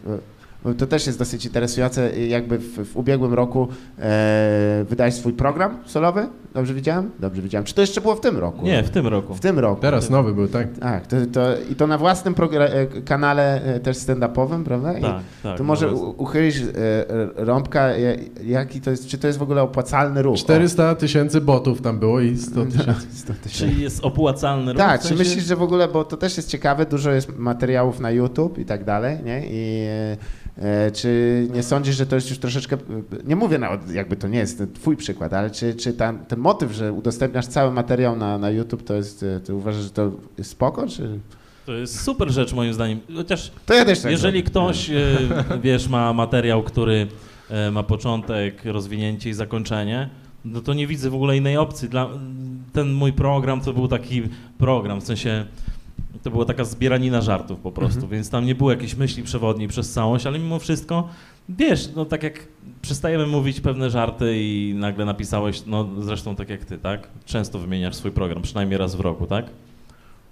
to też jest dosyć interesujące, e, jakby w, w ubiegłym roku e, wydałeś swój program solowy, dobrze widziałem? Dobrze widziałem, czy to jeszcze było w tym roku? Nie, w tym roku. W tym roku. Teraz nowy był, tak. Tak, to, to, i to na własnym e, kanale e, też stand-upowym, prawda? I Tak, tak. to może u- uchylisz e, rąbka, e, jaki to jest, czy to jest w ogóle opłacalny ruch? O. 400 tysięcy botów tam było i 100 [LAUGHS] tysięcy. 100 tysięcy. Czyli jest opłacalny ruch? Tak, w czy sensie? myślisz, że w ogóle, bo to też jest ciekawe, dużo jest materiałów na YouTube i tak dalej, nie? I e, czy nie sądzisz, że to jest już troszeczkę, nie mówię jakby to nie jest twój przykład, ale czy, czy tam, ten motyw, że udostępniasz cały materiał na, na YouTube, to jest, e, ty uważasz, że to jest spoko, czy... To jest super rzecz moim zdaniem. Chociaż To ja też tak jeżeli zrobię. ktoś, e, wiesz, ma materiał, który e, ma początek, rozwinięcie i zakończenie, no to nie widzę w ogóle innej opcji. Dla, ten mój program to był taki program, w sensie to była taka zbieranina żartów po prostu, Mhm. więc tam nie było jakiejś myśli przewodniej przez całość, ale mimo wszystko, wiesz, no tak jak przestajemy mówić pewne żarty i nagle napisałeś, no zresztą tak jak ty, tak? Często wymieniasz swój program, przynajmniej raz w roku, tak?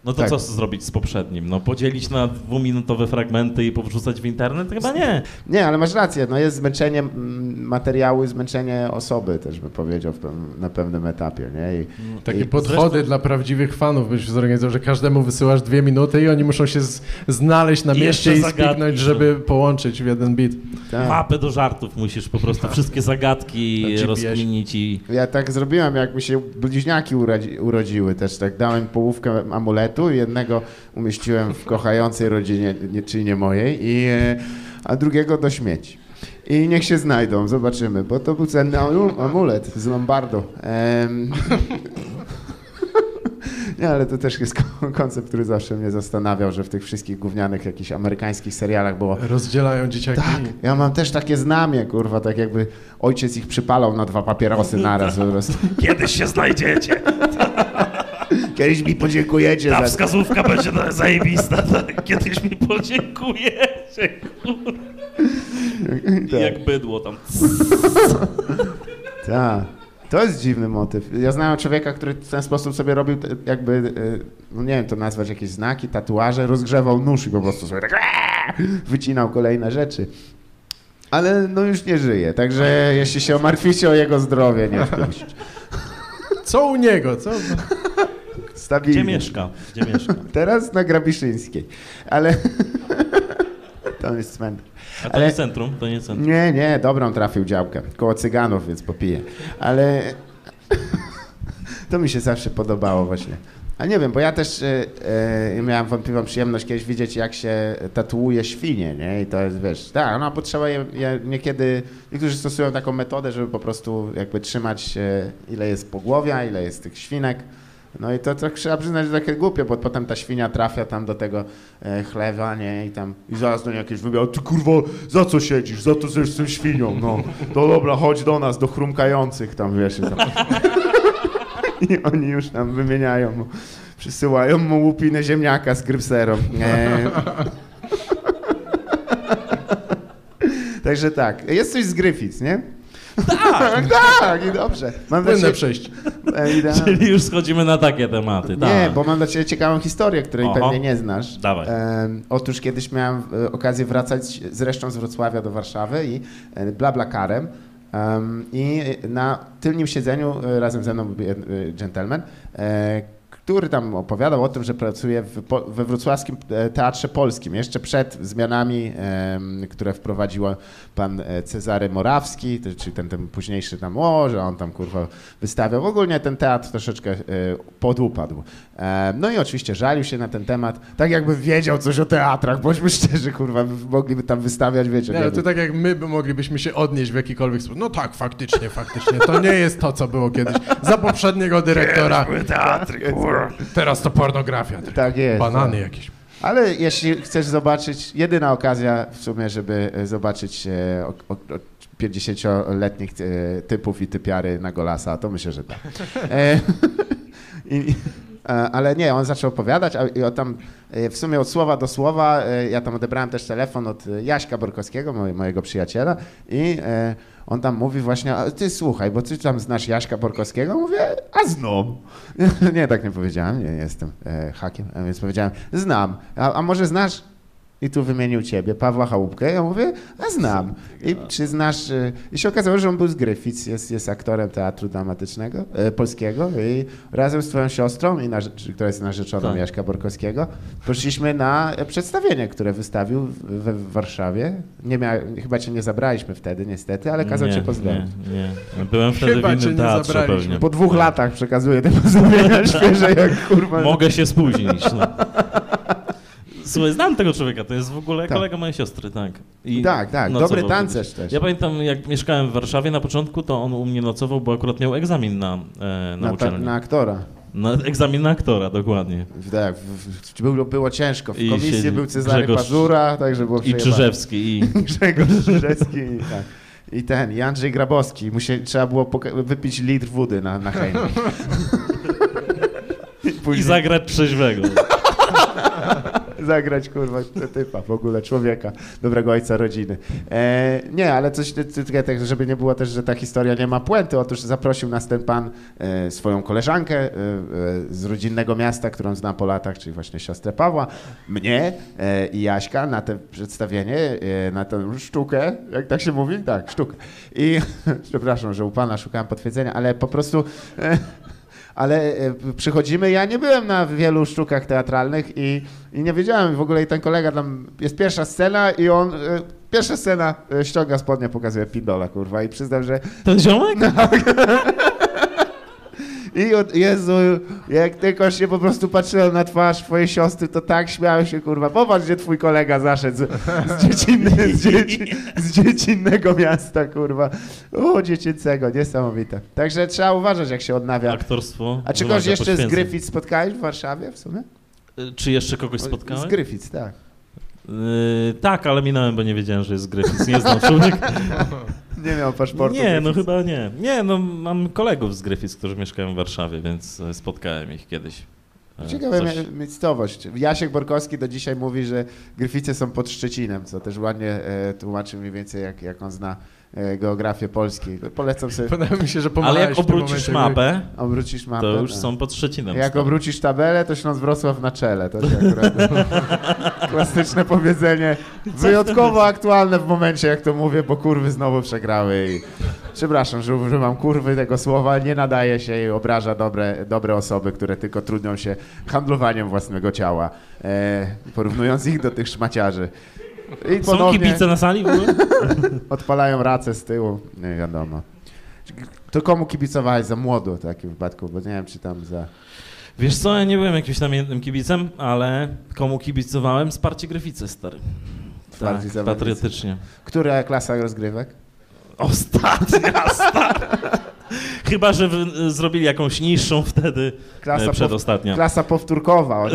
No to Tak. co zrobić z poprzednim? No podzielić na dwuminutowe fragmenty i powrzucać w internet? Chyba nie. Nie, ale masz rację, no jest zmęczenie mm, materiału, zmęczenie osoby też bym powiedział na pewnym etapie, nie? I, Takie I podchody zresztą- dla prawdziwych fanów byś zorganizował, że każdemu wysyłasz dwie minuty i oni muszą się z, znaleźć na I mieście i spiknąć, żeby połączyć w jeden bit. tak. Mapę do żartów musisz po prostu wszystkie zagadki rozkminić i... Ja tak zrobiłem, jak mi się bliźniaki urodzi, urodziły też, tak dałem połówkę amuletu jednego umieściłem w kochającej rodzinie, nie, czyli nie mojej, i, e, a drugiego do śmieci. I niech się znajdą, zobaczymy, bo to był cenny amu- amulet z Lombardu. Em, [LAUGHS] Nie, ale to też jest ko- koncept, który zawsze mnie zastanawiał, że w tych wszystkich gównianych jakichś amerykańskich serialach było Rozdzielają dzieciaki. tak, ja mam też takie znamie, kurwa, tak jakby ojciec ich przypalał na dwa papierosy [LAUGHS] naraz po prostu. Kiedyś się znajdziecie. [LAUGHS] Kiedyś mi podziękujecie Ta za... wskazówka będzie zajebista. [LAUGHS] Kiedyś mi podziękujecie. Tak. Jak bydło tam. [LAUGHS] Tak. To jest dziwny motyw. Ja znałem człowieka, który w ten sposób sobie robił jakby, e, no nie wiem to nazwać, jakieś znaki, tatuaże, rozgrzewał nóż i po prostu sobie tak [LAUGHS] wycinał kolejne rzeczy. Ale no już nie żyje, także jeśli się martwicie o jego zdrowie, nie wpuść. Co u niego? Co? Stabilnie. Gdzie mieszka? Gdzie mieszka? [LAUGHS] Teraz na Grabiszyńskiej, ale [LAUGHS] to jest cmentarz. A to Ale- nie centrum, to nie centrum. Nie, nie, dobrą trafił działkę. Koło cyganów, więc popiję. Ale [LAUGHS] to mi się zawsze podobało właśnie. A nie wiem, bo ja też e, miałem wątpliwą przyjemność kiedyś widzieć, jak się tatuuje świnie, nie? I to jest, wiesz, tak, no bo trzeba je, je niekiedy, niektórzy stosują taką metodę, żeby po prostu jakby trzymać, e, ile jest pogłowia, ile jest tych świnek. No i to, to trzeba przyznać, że takie głupie, bo potem ta świnia trafia tam do tego e, chlewa, nie? I tam, i zaraz do niej jakieś wybiał, ty kurwa, za co siedzisz? Za to, że jestem świnią, no. No dobra, chodź do nas, do chrumkających tam, wiesz. I, tam. [LAUGHS] I oni już tam wymieniają przysyłają mu łupinę ziemniaka z grypserą. E, [LAUGHS] Także tak, jest coś z Gryfic, nie? Tak, tak, i dobrze. Mam Płynne ciebie, przejść. e. Czyli już schodzimy na takie tematy. Tak. Nie, bo mam dla Ciebie ciekawą historię, której Oho. pewnie nie znasz. Dawaj. Em, otóż kiedyś miałem e, okazję wracać zresztą z Wrocławia do Warszawy i e, blablakarem em, i na tylnym siedzeniu e, razem ze mną był e, gentleman, e, który tam opowiadał o tym, że pracuje w, po- we wrocławskim e, Teatrze Polskim, jeszcze przed zmianami, które wprowadził pan e, Cezary Morawski, czyli ten, ten późniejszy tam, o, że on tam kurwa wystawiał. Ogólnie ten teatr troszeczkę e, podupadł. No i oczywiście żalił się na ten temat, tak jakby wiedział coś o teatrach, bądźmy [LAUGHS] szczerzy, kurwa, mogliby tam wystawiać, wiecie. Nie, nie to tak jak my by moglibyśmy się odnieść w jakikolwiek sposób. No tak, faktycznie, faktycznie. To nie jest to, co było kiedyś. Za poprzedniego dyrektora. teatry, kurwa. Teraz to pornografia. Tak jest. Banany jakieś. Ale jeśli chcesz zobaczyć, jedyna okazja w sumie, żeby e, zobaczyć e, o, o, o 50-letnich e, typów i typiary na Golasa, to myślę, że tak. E, [LAUGHS] i, e, ale nie, on zaczął opowiadać, a tam e, w sumie od słowa do słowa, ja tam odebrałem też telefon od Jaśka Borkowskiego, moje, mojego przyjaciela i on tam mówi właśnie, a ty słuchaj, bo ty tam znasz Jaśka Borkowskiego? Mówię, a znam. [LAUGHS] nie, tak nie powiedziałem, nie, jestem e, hakiem, a więc powiedziałem, znam. A, a może znasz? I tu wymienił ciebie, Pawła Chałupkę. Ja mówię, a znam. I czy znasz... e, I się okazało, że on był z Gryfic, jest, jest aktorem teatru dramatycznego, e, polskiego i razem z twoją siostrą, i która jest narzeczoną Tak. Jaśka Borkowskiego, poszliśmy na e, przedstawienie, które wystawił w, we w Warszawie. Nie mia, chyba cię nie zabraliśmy wtedy, niestety, ale kazał nie, cię pozdrowić. Nie, nie. Byłem wtedy Chyba w innym teatrze pewnie. Po dwóch latach przekazuję te pozdrowienia [LAUGHS] świeże, jak kurwa. Mogę się spóźnić. No. [LAUGHS] Słuchaj, znam tego człowieka, to jest w ogóle Tak. kolega mojej siostry, tak. I Tak, tak, dobry tancerz też. Ja pamiętam, jak mieszkałem w Warszawie na początku, to on u mnie nocował, bo akurat miał egzamin na, e, na, na, ta, na aktora. Na egzamin na aktora, dokładnie. Tak, było, było ciężko. W I komisji siedzi był Cezary Grzegorz- Pazura, także było I. Czyżewski, i... [LAUGHS] Grzegorz Czyżewski i tak. I ten, i Andrzej Grabowski. Musie, trzeba było wypić litr wody na, na hejnie. [LAUGHS] I I później zagrać trzeźwego. [LAUGHS] zagrać, kurwa, typa, w ogóle człowieka, dobrego ojca rodziny. E, nie, ale coś, tak, żeby nie było też, że ta historia nie ma puenty. Otóż zaprosił nas ten pan, e, swoją koleżankę e, e, z rodzinnego miasta, którą zna po latach, czyli właśnie siostrę Pawła, mnie e, i Jaśka na to przedstawienie, e, na tę sztukę, jak tak się mówi? Tak, sztukę. I [LAUGHS] przepraszam, że u pana szukałem potwierdzenia, ale po prostu... Ale e, przychodzimy, ja nie byłem na wielu sztukach teatralnych i, i nie wiedziałem w ogóle i ten kolega tam, jest pierwsza scena i on, e, pierwsza scena e, ściąga spodnie, pokazuje pindola, kurwa i przyznam, że Ten ziomek? [LAUGHS] I od, Jezu, jak tylko się po prostu patrzyłem na twarz twojej siostry, to tak śmiałem się, kurwa. Popatrz, gdzie twój kolega zaszedł z, z, [LAUGHS] dziecinny, z, dzieci, z dziecinnego miasta, kurwa. O, dziecięcego, niesamowite. Także trzeba uważać, jak się odnawia. Aktorstwo. A czy kogoś jeszcze z. Griffith spotkałeś w Warszawie w sumie? Y, Czy jeszcze kogoś Z spotkałem? Griffith, tak. Yy, tak, ale minąłem, bo nie wiedziałem, że jest Griffiths. Nie znam człowieka. [LAUGHS] Nie miał paszportu. Nie, no chyba nie. Nie, no mam kolegów z Griffiths, którzy mieszkają w Warszawie, więc e, spotkałem ich kiedyś. E, Ciekawa coś- miejscowość. Jasiek Borkowski do dzisiaj mówi, że Gryfice są pod Szczecinem, co też ładnie e, tłumaczy mniej więcej, jak, jak on zna geografię Polski. Polecam sobie, Wydaje mi się, że Ale jak obrócisz mapę, obrócisz mapę. to już tak. są pod Szczecinem. Jak stąd. obrócisz tabelę, to Śląsk Wrocław na czele. To się akurat [LAUGHS] klasyczne powiedzenie. Wyjątkowo aktualne w momencie, jak to mówię, bo kurwy znowu przegrały. I... Przepraszam, że używam kurwy tego słowa, nie nadaje się i obraża dobre, dobre osoby, które tylko trudnią się handlowaniem własnego ciała, e, porównując ich do tych szmaciarzy. I Są ponownie kibice na sali w ogóle? [LAUGHS] odpalają racę z tyłu, nie wiadomo. To komu kibicowałeś za młodo w takim wypadku, bo nie wiem, czy tam za... Wiesz co, ja nie byłem jakimś namiętnym kibicem, ale komu kibicowałem? Wsparcie Gryficy, stary. Tak, patriotycznie. Która klasa rozgrywek? Ostatnia, [LAUGHS] stary. Chyba, że wy- zrobili jakąś niższą wtedy, Klasa, e, pow- przedostatnia. klasa powtórkowa. [LAUGHS]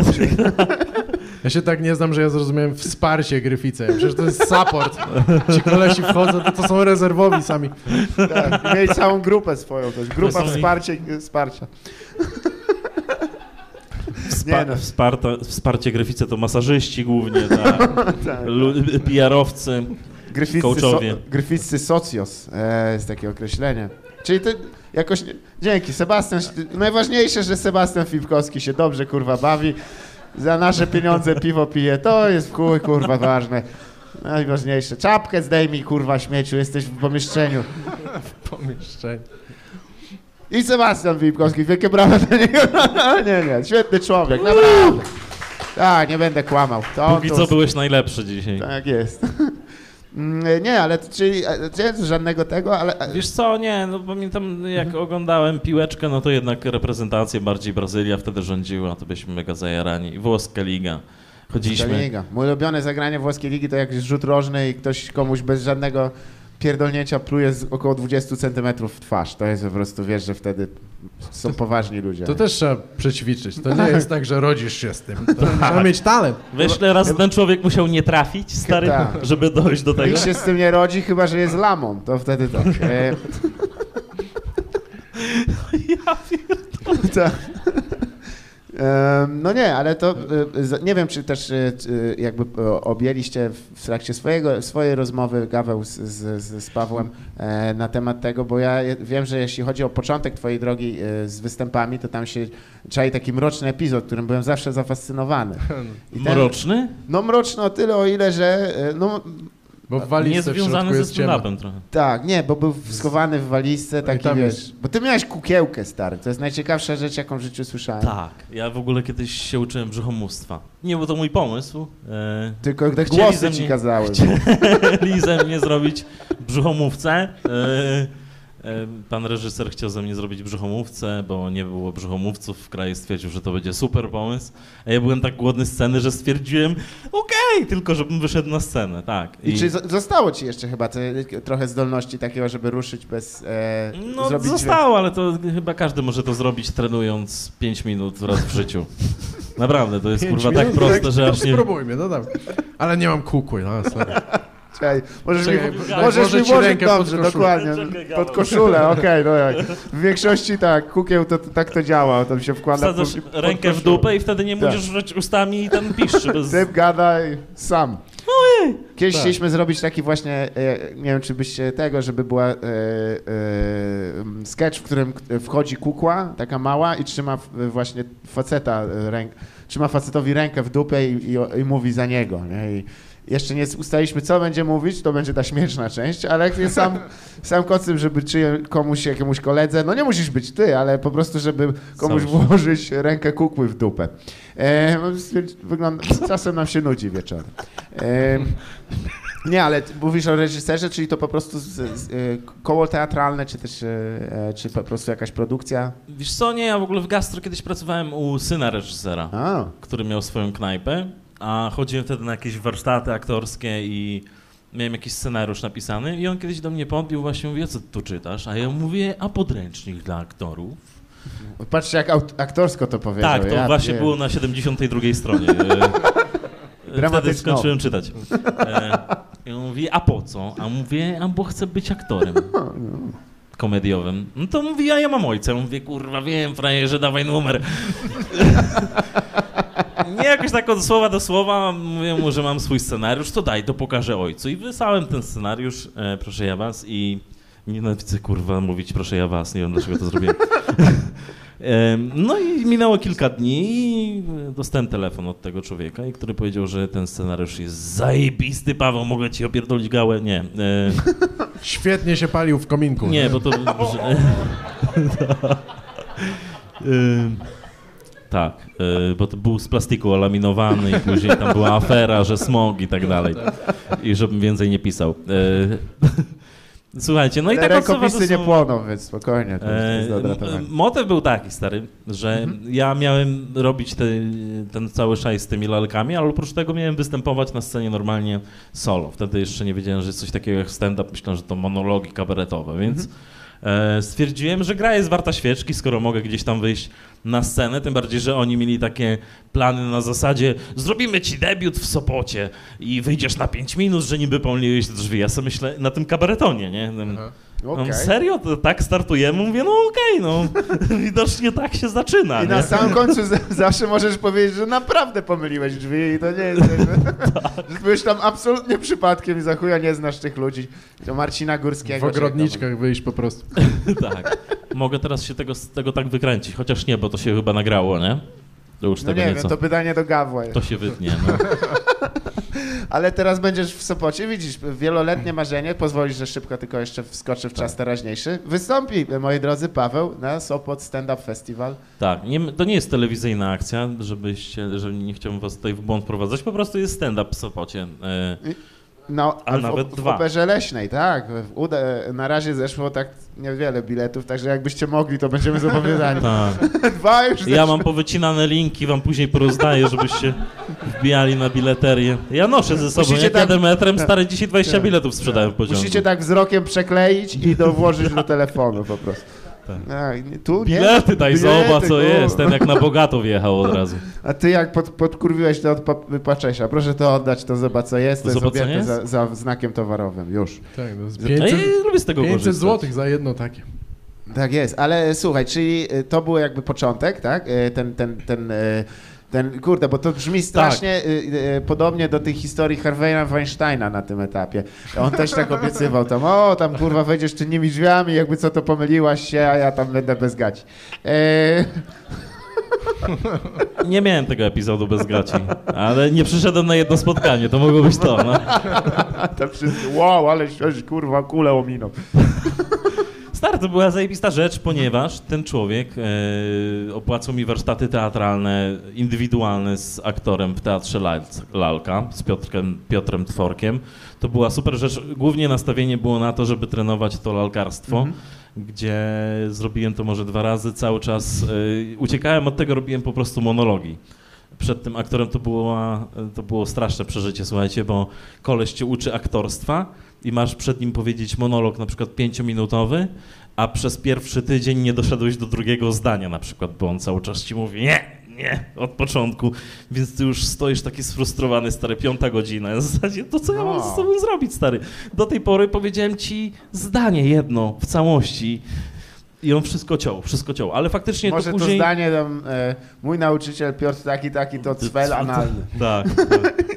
Ja się tak nie znam, że ja zrozumiałem wsparcie Gryfice. Przecież to jest support. Ci kolesi wchodzą, to, to są rezerwowi sami. tak, mieli całą grupę swoją, to jest grupa To są ich- wsparcie, wsparcia. Wspa- nie no. wsparta, wsparcie Gryficy to masażyści głównie, tak. [LAUGHS] Tak. Lu- PR-owcy. Gryficcy, so, Coachowie. gryficcy socios e, jest takie określenie. Czyli to jakoś... Dzięki, Sebastian... Najważniejsze, że Sebastian Fipkowski się dobrze, kurwa, bawi. Za nasze pieniądze piwo pije. To jest w chuj, kurwa, ważne. Najważniejsze. Czapkę zdejmij, kurwa, śmieciu, jesteś w pomieszczeniu. Pomieszczenie. I Sebastian Wipkowski, wielkie brawa dla niego. [LAUGHS] nie, nie, świetny człowiek, naprawdę. Tak, nie będę kłamał. To, Póki to, co byłeś najlepszy dzisiaj. Tak jest. Mm, nie, ale czyli e, nie, żadnego tego, ale... e, Wiesz co, nie, no pamiętam jak oglądałem piłeczkę, no to jednak reprezentację bardziej Brazylia wtedy rządziła, to byliśmy mega zajarani. I Włoska Liga. Chodziliśmy... Liga. Moje ulubione zagranie włoskiej ligi to jak rzut rożny i ktoś komuś bez żadnego pierdolnięcia pluje z około 20 centymetrów w twarz. To jest po prostu, wiesz, że wtedy są poważni ludzie. To też trzeba przećwiczyć. To nie jest tak, że rodzisz się z tym. To trzeba mieć talent. Wiesz, ile razy ten człowiek musiał nie trafić, stary, Tak. żeby dojść do tego? Nikt się z tym nie rodzi, chyba że jest lamą. To wtedy tak. [LAUGHS] E, Ja [LAUGHS] tak. No nie, ale to e, nie wiem, czy też e, czy jakby e, objęliście w trakcie swojego, swojej rozmowy Gaweł z, z, z- Pawłem e, na temat tego, bo ja wiem, że jeśli chodzi o początek twojej drogi e, z występami, to tam się czai taki mroczny epizod, którym byłem zawsze zafascynowany. [LAUGHS] I ten- Mroczny? No mroczny o tyle, o ile, że e, no Bo w walizce w środku Niezwiązany ze stand-upem trochę. tak, nie, bo był schowany w walizce, taki tam wiesz, jest- bo ty miałeś kukiełkę, stary, to jest najciekawsza rzecz, jaką w życiu słyszałem. Tak, ja w ogóle kiedyś się uczyłem brzuchomóstwa. Nie był to mój pomysł. E, Tylko gdy Chcieli głosy ze ci mnie- kazały. [LAUGHS] chcieli ze mnie zrobić brzuchomówcę. E, pan reżyser chciał ze mnie zrobić brzuchomówcę, bo nie było brzuchomówców w kraju. Stwierdził, że to będzie super pomysł. A ja byłem tak głodny sceny, że stwierdziłem, okej, tylko żebym wyszedł na scenę, tak. I, czy zo- zostało ci jeszcze chyba te, trochę zdolności takiego, żeby ruszyć bez... E, No zrobić zostało, ale to chyba każdy może to zrobić trenując 5 minut raz w życiu. Naprawdę, to jest kurwa tak minut? proste, że aż nie... Spróbujmy, no dobra. Ale nie mam kukły, no sorry. Czekaj, możesz Czekaj, mi, daj, możesz mi włożyć rękę pod dobrze, koszulę. dokładnie. Czekaj. Pod koszulę, okej, no jak. W większości tak, kukieł to, to tak to działa, to się wkłada Wsadzasz pod- pod rękę w dupę i wtedy nie Tak. musisz rzuć ustami i ten piszczy bez... Typ gadaj sam. Kiedyś Tak. chcieliśmy zrobić taki właśnie, e, nie wiem czy byście tego, żeby była e, e, sketch, w którym wchodzi kukła, taka mała i trzyma właśnie faceta e, ręk, trzyma facetowi rękę w dupę i, i, i mówi za niego. Nie? I jeszcze nie ustaliliśmy, co będzie mówić, to będzie ta śmieszna część, ale jest sam, [LAUGHS] sam koncept, żeby czy komuś, jakiemuś koledze, no nie musisz być ty, ale po prostu, żeby komuś Sam. włożyć rękę kukły w dupę. E, wygląda, czasem nam się nudzi wieczorem. E, Nie, ale mówisz o reżyserze, czyli to po prostu z, z, y, koło teatralne, czy też y, y, czy po prostu jakaś produkcja? Wiesz co, nie, ja w ogóle w gastro kiedyś pracowałem u syna reżysera, A, który miał swoją knajpę, a chodziłem wtedy na jakieś warsztaty aktorskie i miałem jakiś scenariusz napisany i on kiedyś do mnie podbił właśnie, mówi, co tu czytasz? A ja mówię, a podręcznik dla aktorów? patrzcie jak aktorsko to powiedział. tak, to ja właśnie pier- było na 72 stronie. [LAUGHS] E, Wtedy Dramatyczne. skończyłem czytać. E, I on mówi, a po co? A mówię, a bo chcę być aktorem [LAUGHS] komediowym. No to mówi, a ja mam ojca. Mówię, kurwa, wiem, frajerze, dawaj numer. [LAUGHS] Nie jakoś tak od słowa do słowa, mówię mu, że mam swój scenariusz, to daj, to pokażę ojcu. I wysłałem ten scenariusz, e, proszę ja was, i nienawidzę, kurwa, mówić proszę ja was, nie wiem dlaczego to zrobiłem. [LAUGHS] No i minęło kilka dni i dostałem telefon od tego człowieka, który powiedział, że ten scenariusz jest zajebisty, Paweł, mogę ci opierdolić gałę? Nie. e, [LAUGHS] Świetnie się palił w kominku. nie, bo to... [LAUGHS] [LAUGHS] Tak, y, bo to był z plastiku olaminowany i później tam była afera, że smog i tak dalej. I żebym więcej nie pisał. Słuchajcie, no i tak rękopisy nie płoną, więc spokojnie, to E. Motyw był taki, stary, że Mhm. ja miałem robić te, ten cały szaj z tymi lalkami, ale oprócz tego miałem występować na scenie normalnie solo. Wtedy jeszcze nie wiedziałem, że jest coś takiego jak stand-up. Myślałem, że to monologi kabaretowe, więc Mhm. E, stwierdziłem, że gra jest warta świeczki, skoro mogę gdzieś tam wyjść na scenę, tym bardziej, że oni mieli takie plany na zasadzie zrobimy ci debiut w Sopocie i wyjdziesz na 5 minut, że niby pomyliłeś drzwi. Ja sobie myślę, na tym kabaretonie, nie? Okej. no, serio? To tak startujemy? Mówię, no okej, no. [LAUGHS] Widocznie tak się zaczyna, I na nie? samym końcu z- [LAUGHS] zawsze możesz powiedzieć, że naprawdę pomyliłeś drzwi i to nie jest [LAUGHS] Tak. że byłeś tam absolutnie przypadkiem i za chuja nie znasz tych ludzi. To Marcina W Górskiego. ogrodniczkach wyjść po prostu. tak. Mogę teraz się tego, z tego tak wykręcić, chociaż nie, bo to się chyba nagrało, nie? To już No tego nie nieco. wiem, to pytanie do Gawła jest. To się wytnie, no. Ale teraz będziesz w Sopocie, widzisz, wieloletnie marzenie, pozwolisz, że szybko tylko jeszcze wskoczę w czas teraźniejszy. Wystąpi, moi drodzy, Paweł na Sopot Stand Up Festival. Tak, nie, to nie jest telewizyjna akcja, żebyście, że nie chciałbym was tutaj w błąd wprowadzać, po prostu jest stand-up w Sopocie. E, No, A w, nawet w dwa. Operze Leśnej, tak. W Uda, na razie zeszło tak niewiele biletów, także jakbyście mogli, to będziemy zobowiązani. [LAUGHS] tak. [LAUGHS] Dwa już Ja mam powycinane linki, wam później porozdaję, żebyście wbijali na bileterię. Ja noszę ze sobą, Musicie jak tak- jadę metrem, stary, dzisiaj 20 Tak. biletów sprzedałem w pociągu. Musicie tak wzrokiem przekleić i do, włożyć do telefonu po prostu. Tak. Tu nie? Bilety daj, Bilety, zobacz co jest, ten jak na bogato wjechał od razu. A ty jak pod, podkurwiłeś to od Paczesia, proszę to oddać, to zobacz co jest, to jest zobacz, co objęte jest? za, za znakiem towarowym, już. Tak, no z Ja 500, ja lubię z tego 500 korzystać. złotych za jedno takie. Tak jest, ale słuchaj, czyli y, to był jakby początek, tak? Y, Ten, ten, ten, y, ten kurde, bo to brzmi strasznie y, y, podobnie do tej historii Harvey'a Weinsteina na tym etapie. On też tak obiecywał tam, o, tam kurwa wejdziesz czynnymi drzwiami, jakby co to pomyliłaś się, a ja tam będę bez gaci. E, [LAUGHS] Nie miałem tego epizodu bez gaci, ale nie przyszedłem na jedno spotkanie, to mogło być to, no. [LAUGHS] tam wszyscy, wow, ale się, kurwa kulę ominął. Stary, to była zajebista rzecz, ponieważ ten człowiek e, opłacał mi warsztaty teatralne, indywidualne z aktorem w Teatrze Lal- Lalka, z Piotrem, Piotrem Tworkiem. To była super rzecz. Głównie nastawienie było na to, żeby trenować to lalkarstwo, Mhm. gdzie zrobiłem to może dwa razy. Cały czas e, uciekałem od tego, robiłem po prostu monologi. Przed tym aktorem to było, to było straszne przeżycie, słuchajcie, bo koleś cię uczy aktorstwa i masz przed nim powiedzieć monolog na przykład pięciominutowy, a przez pierwszy tydzień nie doszedłeś do drugiego zdania na przykład, bo on cały czas ci mówi nie, nie, od początku, więc ty już stoisz taki sfrustrowany, stary, piąta godzina, w zasadzie to co ja mam No. z sobą zrobić, stary? Do tej pory powiedziałem ci zdanie jedno w całości i on wszystko ciął, wszystko ciął, ale faktycznie Może to to później... zdanie tam, e, mój nauczyciel Piotr taki, taki, to cwel analny. [LAUGHS] Tak,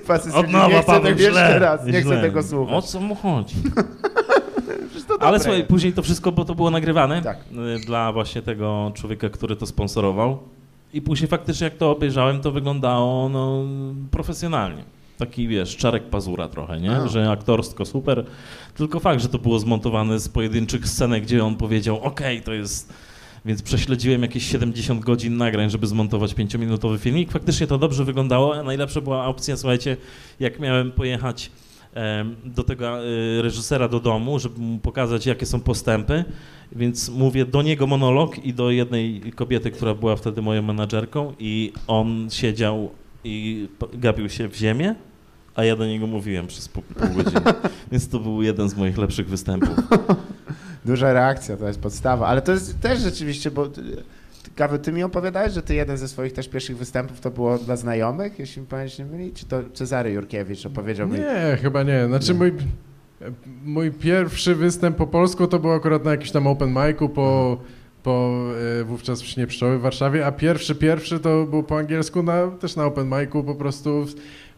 tak. [LAUGHS] Od nowa, nie chcę Paweł, tego jeszcze raz, nie chcę źle. tego O słuchać. co mu chodzi? To [LAUGHS] Ale słuchaj, później to wszystko, bo to było nagrywane Tak. y, dla właśnie tego człowieka, który to sponsorował. I później faktycznie jak to obejrzałem, to wyglądało no, profesjonalnie. Taki, wiesz, czarek pazura trochę, nie? A. Że aktorsko super. Tylko fakt, że to było zmontowane z pojedynczych scenek, gdzie on powiedział, okej, to jest... Więc prześledziłem jakieś 70 godzin nagrań, żeby zmontować 5-minutowy filmik. Faktycznie to dobrze wyglądało, a najlepsza była opcja, słuchajcie, jak miałem pojechać do tego e, reżysera do domu, żeby mu pokazać, jakie są postępy. Więc mówię do niego monolog i do jednej kobiety, która była wtedy moją menadżerką i on siedział i gapił się w ziemię, a ja do niego mówiłem przez pół, pół godziny. [LAUGHS] Więc to był jeden z moich lepszych występów. [LAUGHS] Duża reakcja, to jest podstawa. Ale to jest też rzeczywiście, bo ty- ty, mi opowiadałeś, że ty jeden ze swoich też pierwszych występów to było dla znajomych, jeśli mi pamięć nie myli? Czy to Cezary Jurkiewicz opowiedział mi? Nie, chyba nie. Znaczy Nie. mój, mój pierwszy występ po polsku to był akurat na jakimś tam open micu po, po e, wówczas w Śnie Pszczoły w Warszawie, a pierwszy, pierwszy to był po angielsku na, też na open micu po prostu.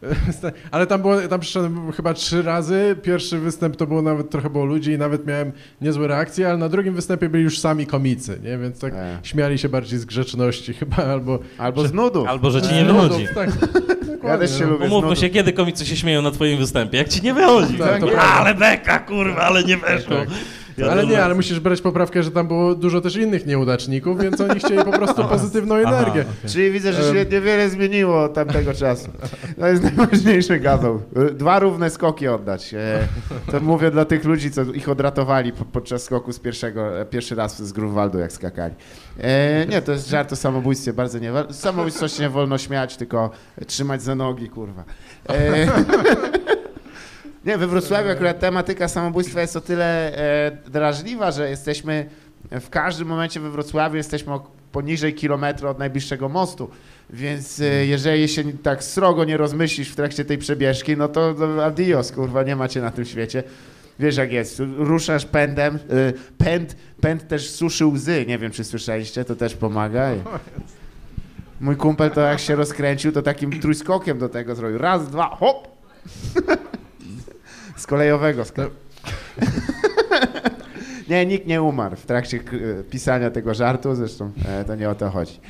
[LAUGHS] Ale tam było, tam przyszedłem chyba trzy razy. Pierwszy występ to było nawet trochę było ludzi i nawet miałem niezłe reakcje, ale na drugim występie byli już sami komicy, nie? Więc tak E. śmiali się bardziej z grzeczności [LAUGHS] chyba, albo... Albo z nudów. Albo, że ci E, nie wychodzi. Tak, [LAUGHS] Ja też się no. lubię Umówmy się, kiedy komicy się śmieją na twoim występie. Jak ci nie wychodzi. Tak, prawda. ale beka, kurwa, ale nie weszło. Tak. Ja Ale nie, ale musisz brać poprawkę, że tam było dużo też innych nieudaczników, więc oni chcieli po prostu [LAUGHS] pozytywną Aha, energię. okej. Czyli widzę, że się niewiele zmieniło od tamtego czasu. To jest [LAUGHS] najważniejszy Gaweł. Dwa równe skoki oddać. E, To mówię dla tych ludzi, co ich odratowali po- podczas skoku z pierwszego, e, pierwszy raz z Grunwaldu, jak skakali. E, Nie, to jest żart o samobójstwie, bardzo nie. Z samobójstwa się nie wolno śmiać, tylko trzymać za nogi, kurwa. [LAUGHS] Nie, we Wrocławiu akurat tematyka samobójstwa jest o tyle e, drażliwa, że jesteśmy w każdym momencie we Wrocławiu jesteśmy poniżej kilometra od najbliższego mostu. Więc e, jeżeli się tak srogo nie rozmyślisz w trakcie tej przebieżki, no to, to adios, kurwa, nie macie na tym świecie. Wiesz jak jest, ruszasz pędem, e, pęd, pęd też suszy łzy, nie wiem czy słyszeliście, to też pomaga. [LAUGHS] Mój kumpel to jak się rozkręcił, to takim trójskokiem do tego zrobił. Raz, dwa, hop! [LAUGHS] Z kolejowego. Sk- [LAUGHS] nie, nikt nie umarł w trakcie pisania tego żartu, zresztą e, to nie o to chodzi.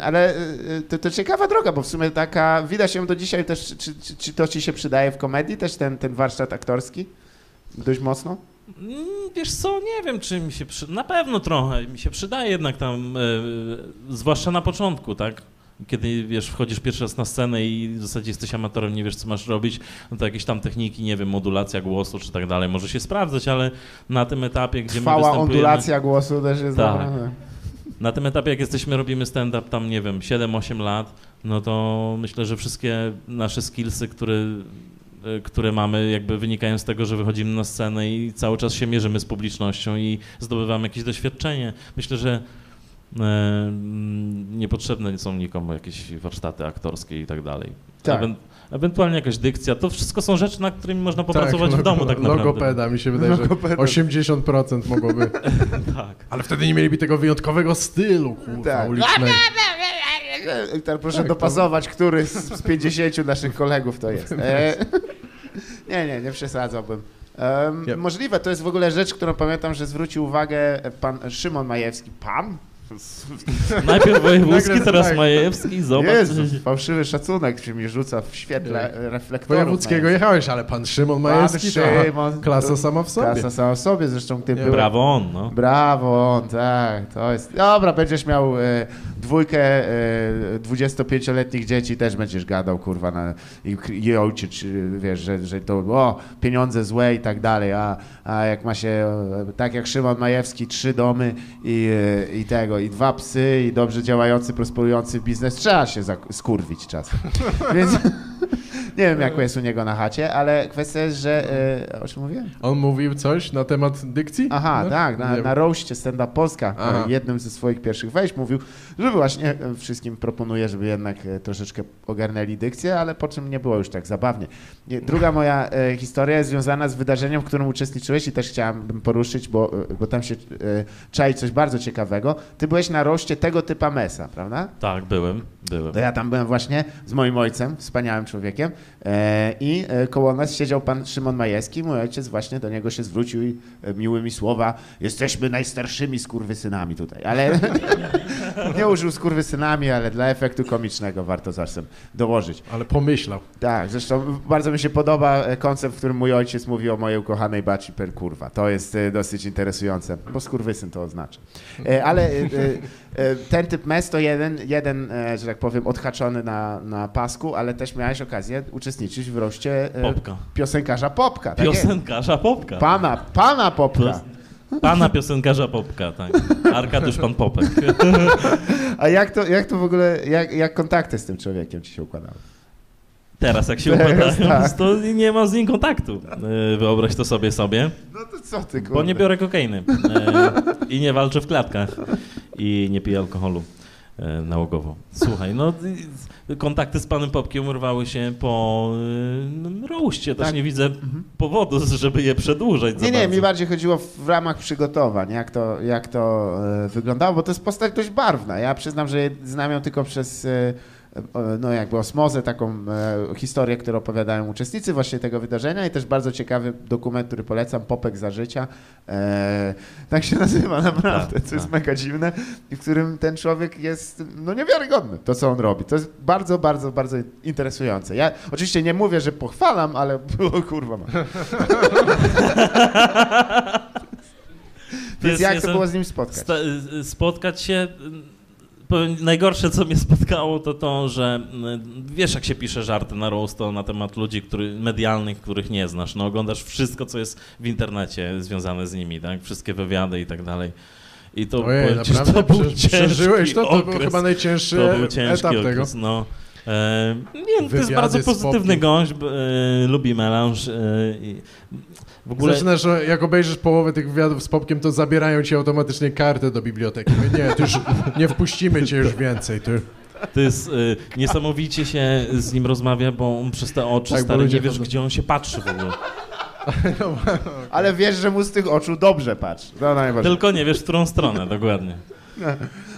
Ale e, to, to ciekawa droga, bo w sumie taka, widać ją do dzisiaj też, czy, czy, czy to ci się przydaje w komedii też, ten, ten warsztat aktorski? Dość mocno? Mm, Wiesz co, nie wiem, czy mi się przy... Na pewno trochę mi się przydaje jednak tam, e, zwłaszcza na początku, tak? Kiedy, wiesz, wchodzisz pierwszy raz na scenę i w zasadzie jesteś amatorem, nie wiesz, co masz robić, no to jakieś tam techniki, nie wiem, modulacja głosu czy tak dalej, może się sprawdzać, ale na tym etapie, gdzie my Trwała występujemy... ondulacja głosu też jest Tak. dobra. Na tym etapie, jak jesteśmy, robimy stand-up tam, nie wiem, 7-8 lat, no to myślę, że wszystkie nasze skillsy, które, e, które mamy, jakby wynikają z tego, że wychodzimy na scenę i cały czas się mierzymy z publicznością i zdobywamy jakieś doświadczenie. Myślę, że niepotrzebne są nikomu jakieś warsztaty aktorskie i tak dalej. Tak. Ewen- ewentualnie jakaś dykcja. To wszystko są rzeczy, nad którymi można popracować w logo- domu tak naprawdę. Logopeda, mi się wydaje, że Logopeda. 80% mogłoby. [LAUGHS] Tak. Ale wtedy nie mieliby tego wyjątkowego stylu, kurwa, Tak. ulicznego. [LAUGHS] E, proszę Tak, to- dopasować, który z, z 50 naszych kolegów to jest. E, [LAUGHS] nie, nie, nie przesadzałbym. Ja- Możliwe, to jest w ogóle rzecz, którą pamiętam, że zwrócił uwagę pan Szymon Majewski. Pan? Najpierw [LAUGHS] Wojewódzki, teraz tak. Majewski, zobacz. Jezu, fałszywy szacunek się mi rzuca w świetle e, reflektorów. Wojewódzkiego Majewski. jechałeś, ale pan Szymon Pan Majewski to Szymon. klasa sama w sobie. Klasa sama w sobie, zresztą ty byłeś... Brawo on, no. Brawo, on, tak, to jest. Dobra, będziesz miał e, dwójkę e, 25-letnich dzieci, też będziesz gadał, kurwa, na, i, i ojciec, czy, wiesz, że, że to o, pieniądze złe i tak dalej, a, a jak ma się, e, tak jak Szymon Majewski, trzy domy i, e, i tego, i dwa psy, i dobrze działający, prosperujący biznes, trzeba się skurwić czasem. [LAUGHS] Więc nie wiem, jak jest u niego na chacie, ale kwestia jest, że, e, o czym mówiłem? On mówił coś na temat dykcji? Aha, No, tak, na, na roście Stand Up Polska, Aha. e, jednym ze swoich pierwszych wejść mówił, że właśnie e, wszystkim proponuje, żeby jednak troszeczkę ogarnęli dykcję, ale po czym nie było już tak zabawnie. Nie, Druga moja historia jest związana z wydarzeniem, w którym uczestniczyłeś i też chciałabym poruszyć, bo, bo tam się czai coś bardzo ciekawego. Ty byłeś na roście tego typa Mesa, prawda? Tak, byłem, byłem. To ja tam byłem właśnie z moim ojcem, wspaniałym człowiekiem i e, koło nas siedział pan Szymon Majewski. Mój ojciec właśnie do niego się zwrócił i e, miłymi słowa, jesteśmy najstarszymi skurwysynami tutaj, ale [LAUGHS] nie użył skurwysynami, ale dla efektu komicznego warto czasem dołożyć. Ale pomyślał. Tak, zresztą bardzo mi się podoba e, koncept, w którym mój ojciec mówi o mojej ukochanej baci per kurwa. To jest e, dosyć interesujące, bo skurwysyn to oznacza. E, Ale e, e, ten typ mes to jeden, jeden, e, że tak powiem, odhaczony na, na pasku, ale też miałeś okazję uczestniczyć w roście e, Popka. piosenkarza Popka. tak jest. Piosenkarza Popka. Pana, pana Popka. Pana piosenkarza Popka, tak. Arkadiusz Pan Popek. [LAUGHS] A jak to, jak to w ogóle, jak, jak kontakty z tym człowiekiem ci się układały? Teraz jak się układają, tak. to nie mam z nim kontaktu. E, Wyobraź to sobie sobie. No to co ty, kurde? Bo nie biorę kokainy. E, I nie walczę w klatkach. I nie piję alkoholu nałogowo. Słuchaj, no kontakty z panem Popkiem urwały się po y, roście. Też Tak. nie widzę powodu, żeby je przedłużać Nie, nie, bardzo. mi bardziej chodziło w, ramach przygotowań, jak to, jak to e, wyglądało, bo to jest postać dość barwna. Ja przyznam, że znam ją tylko przez e, no jakby osmozę, taką e, historię, którą opowiadają uczestnicy właśnie tego wydarzenia i też bardzo ciekawy dokument, który polecam, Popek za życia. E, tak się [LAUGHS] nazywa naprawdę, Tak, co jest tak. mega dziwne i w którym ten człowiek jest no niewiarygodny, to co on robi. To jest bardzo, bardzo, bardzo interesujące. Ja oczywiście nie mówię, że pochwalam, ale [LAUGHS] o, kurwa ma. To [LAUGHS] Więc jak to było z nim spotkać? Sta- y, spotkać się. Najgorsze, co mnie spotkało, to to, że y, wiesz, jak się pisze żarty na roasto na temat ludzi który, medialnych, których nie znasz. No, oglądasz wszystko, co jest w internecie związane z nimi, tak? Wszystkie wywiady i tak dalej. I to, Ojej, powiem naprawdę to był Prze- przeżyłeś to? To był okres. chyba najcięższy To był ciężki etap okres, tego. no. E, nie, no, to jest bardzo pozytywny gość, e, lubi melanż. E, i w ogóle Zaczynasz, jak obejrzysz połowę tych wywiadów z Popkiem, to zabierają ci automatycznie kartę do biblioteki. Nie, już [LAUGHS] nie wpuścimy cię już więcej. To... To jest y, niesamowicie się z nim rozmawia, bo on przez te oczy Tak, stary nie wiesz, chodzą- gdzie on się patrzy w ogóle. [LAUGHS] Ale wiesz, że mu z tych oczu dobrze patrz. Najważniejsze. Tylko nie wiesz, w którą stronę dokładnie. [LAUGHS]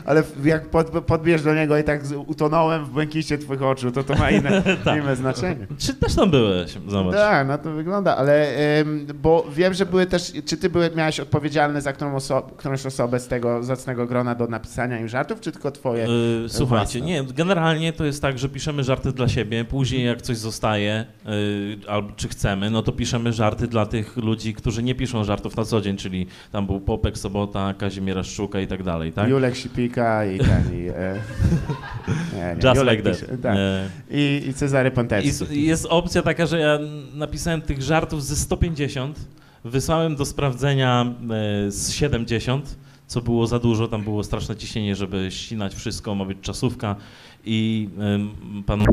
Ale jak pod, podbierz do niego i tak utonąłem w błękicie twoich oczu, to to ma inne, [LAUGHS] inne znaczenie. Czy też tam byłeś? Zobacz. Tak, no to wygląda, ale em, bo wiem, że były też, czy ty były, miałeś odpowiedzialny za którą oso- którąś osobę z tego zacnego grona do napisania im żartów, czy tylko twoje? Y, słuchajcie, nie, generalnie to jest tak, że piszemy żarty dla siebie, później jak coś zostaje, y, albo czy chcemy, no to piszemy żarty dla tych ludzi, którzy nie piszą żartów na co dzień, czyli tam był Popek, Sobota, Kazimiera Szczuka i tak dalej, tak? Julek Sipika i ten, i... E, [LAUGHS] nie, nie, Just Julek like that. pisze, tak. E, I, I Cezary Pontecki. i jest opcja taka, że ja napisałem tych żartów ze 150, wysłałem do sprawdzenia e, z 70, co było za dużo, tam było straszne ciśnienie, żeby ścinać wszystko, ma być czasówka i em, pan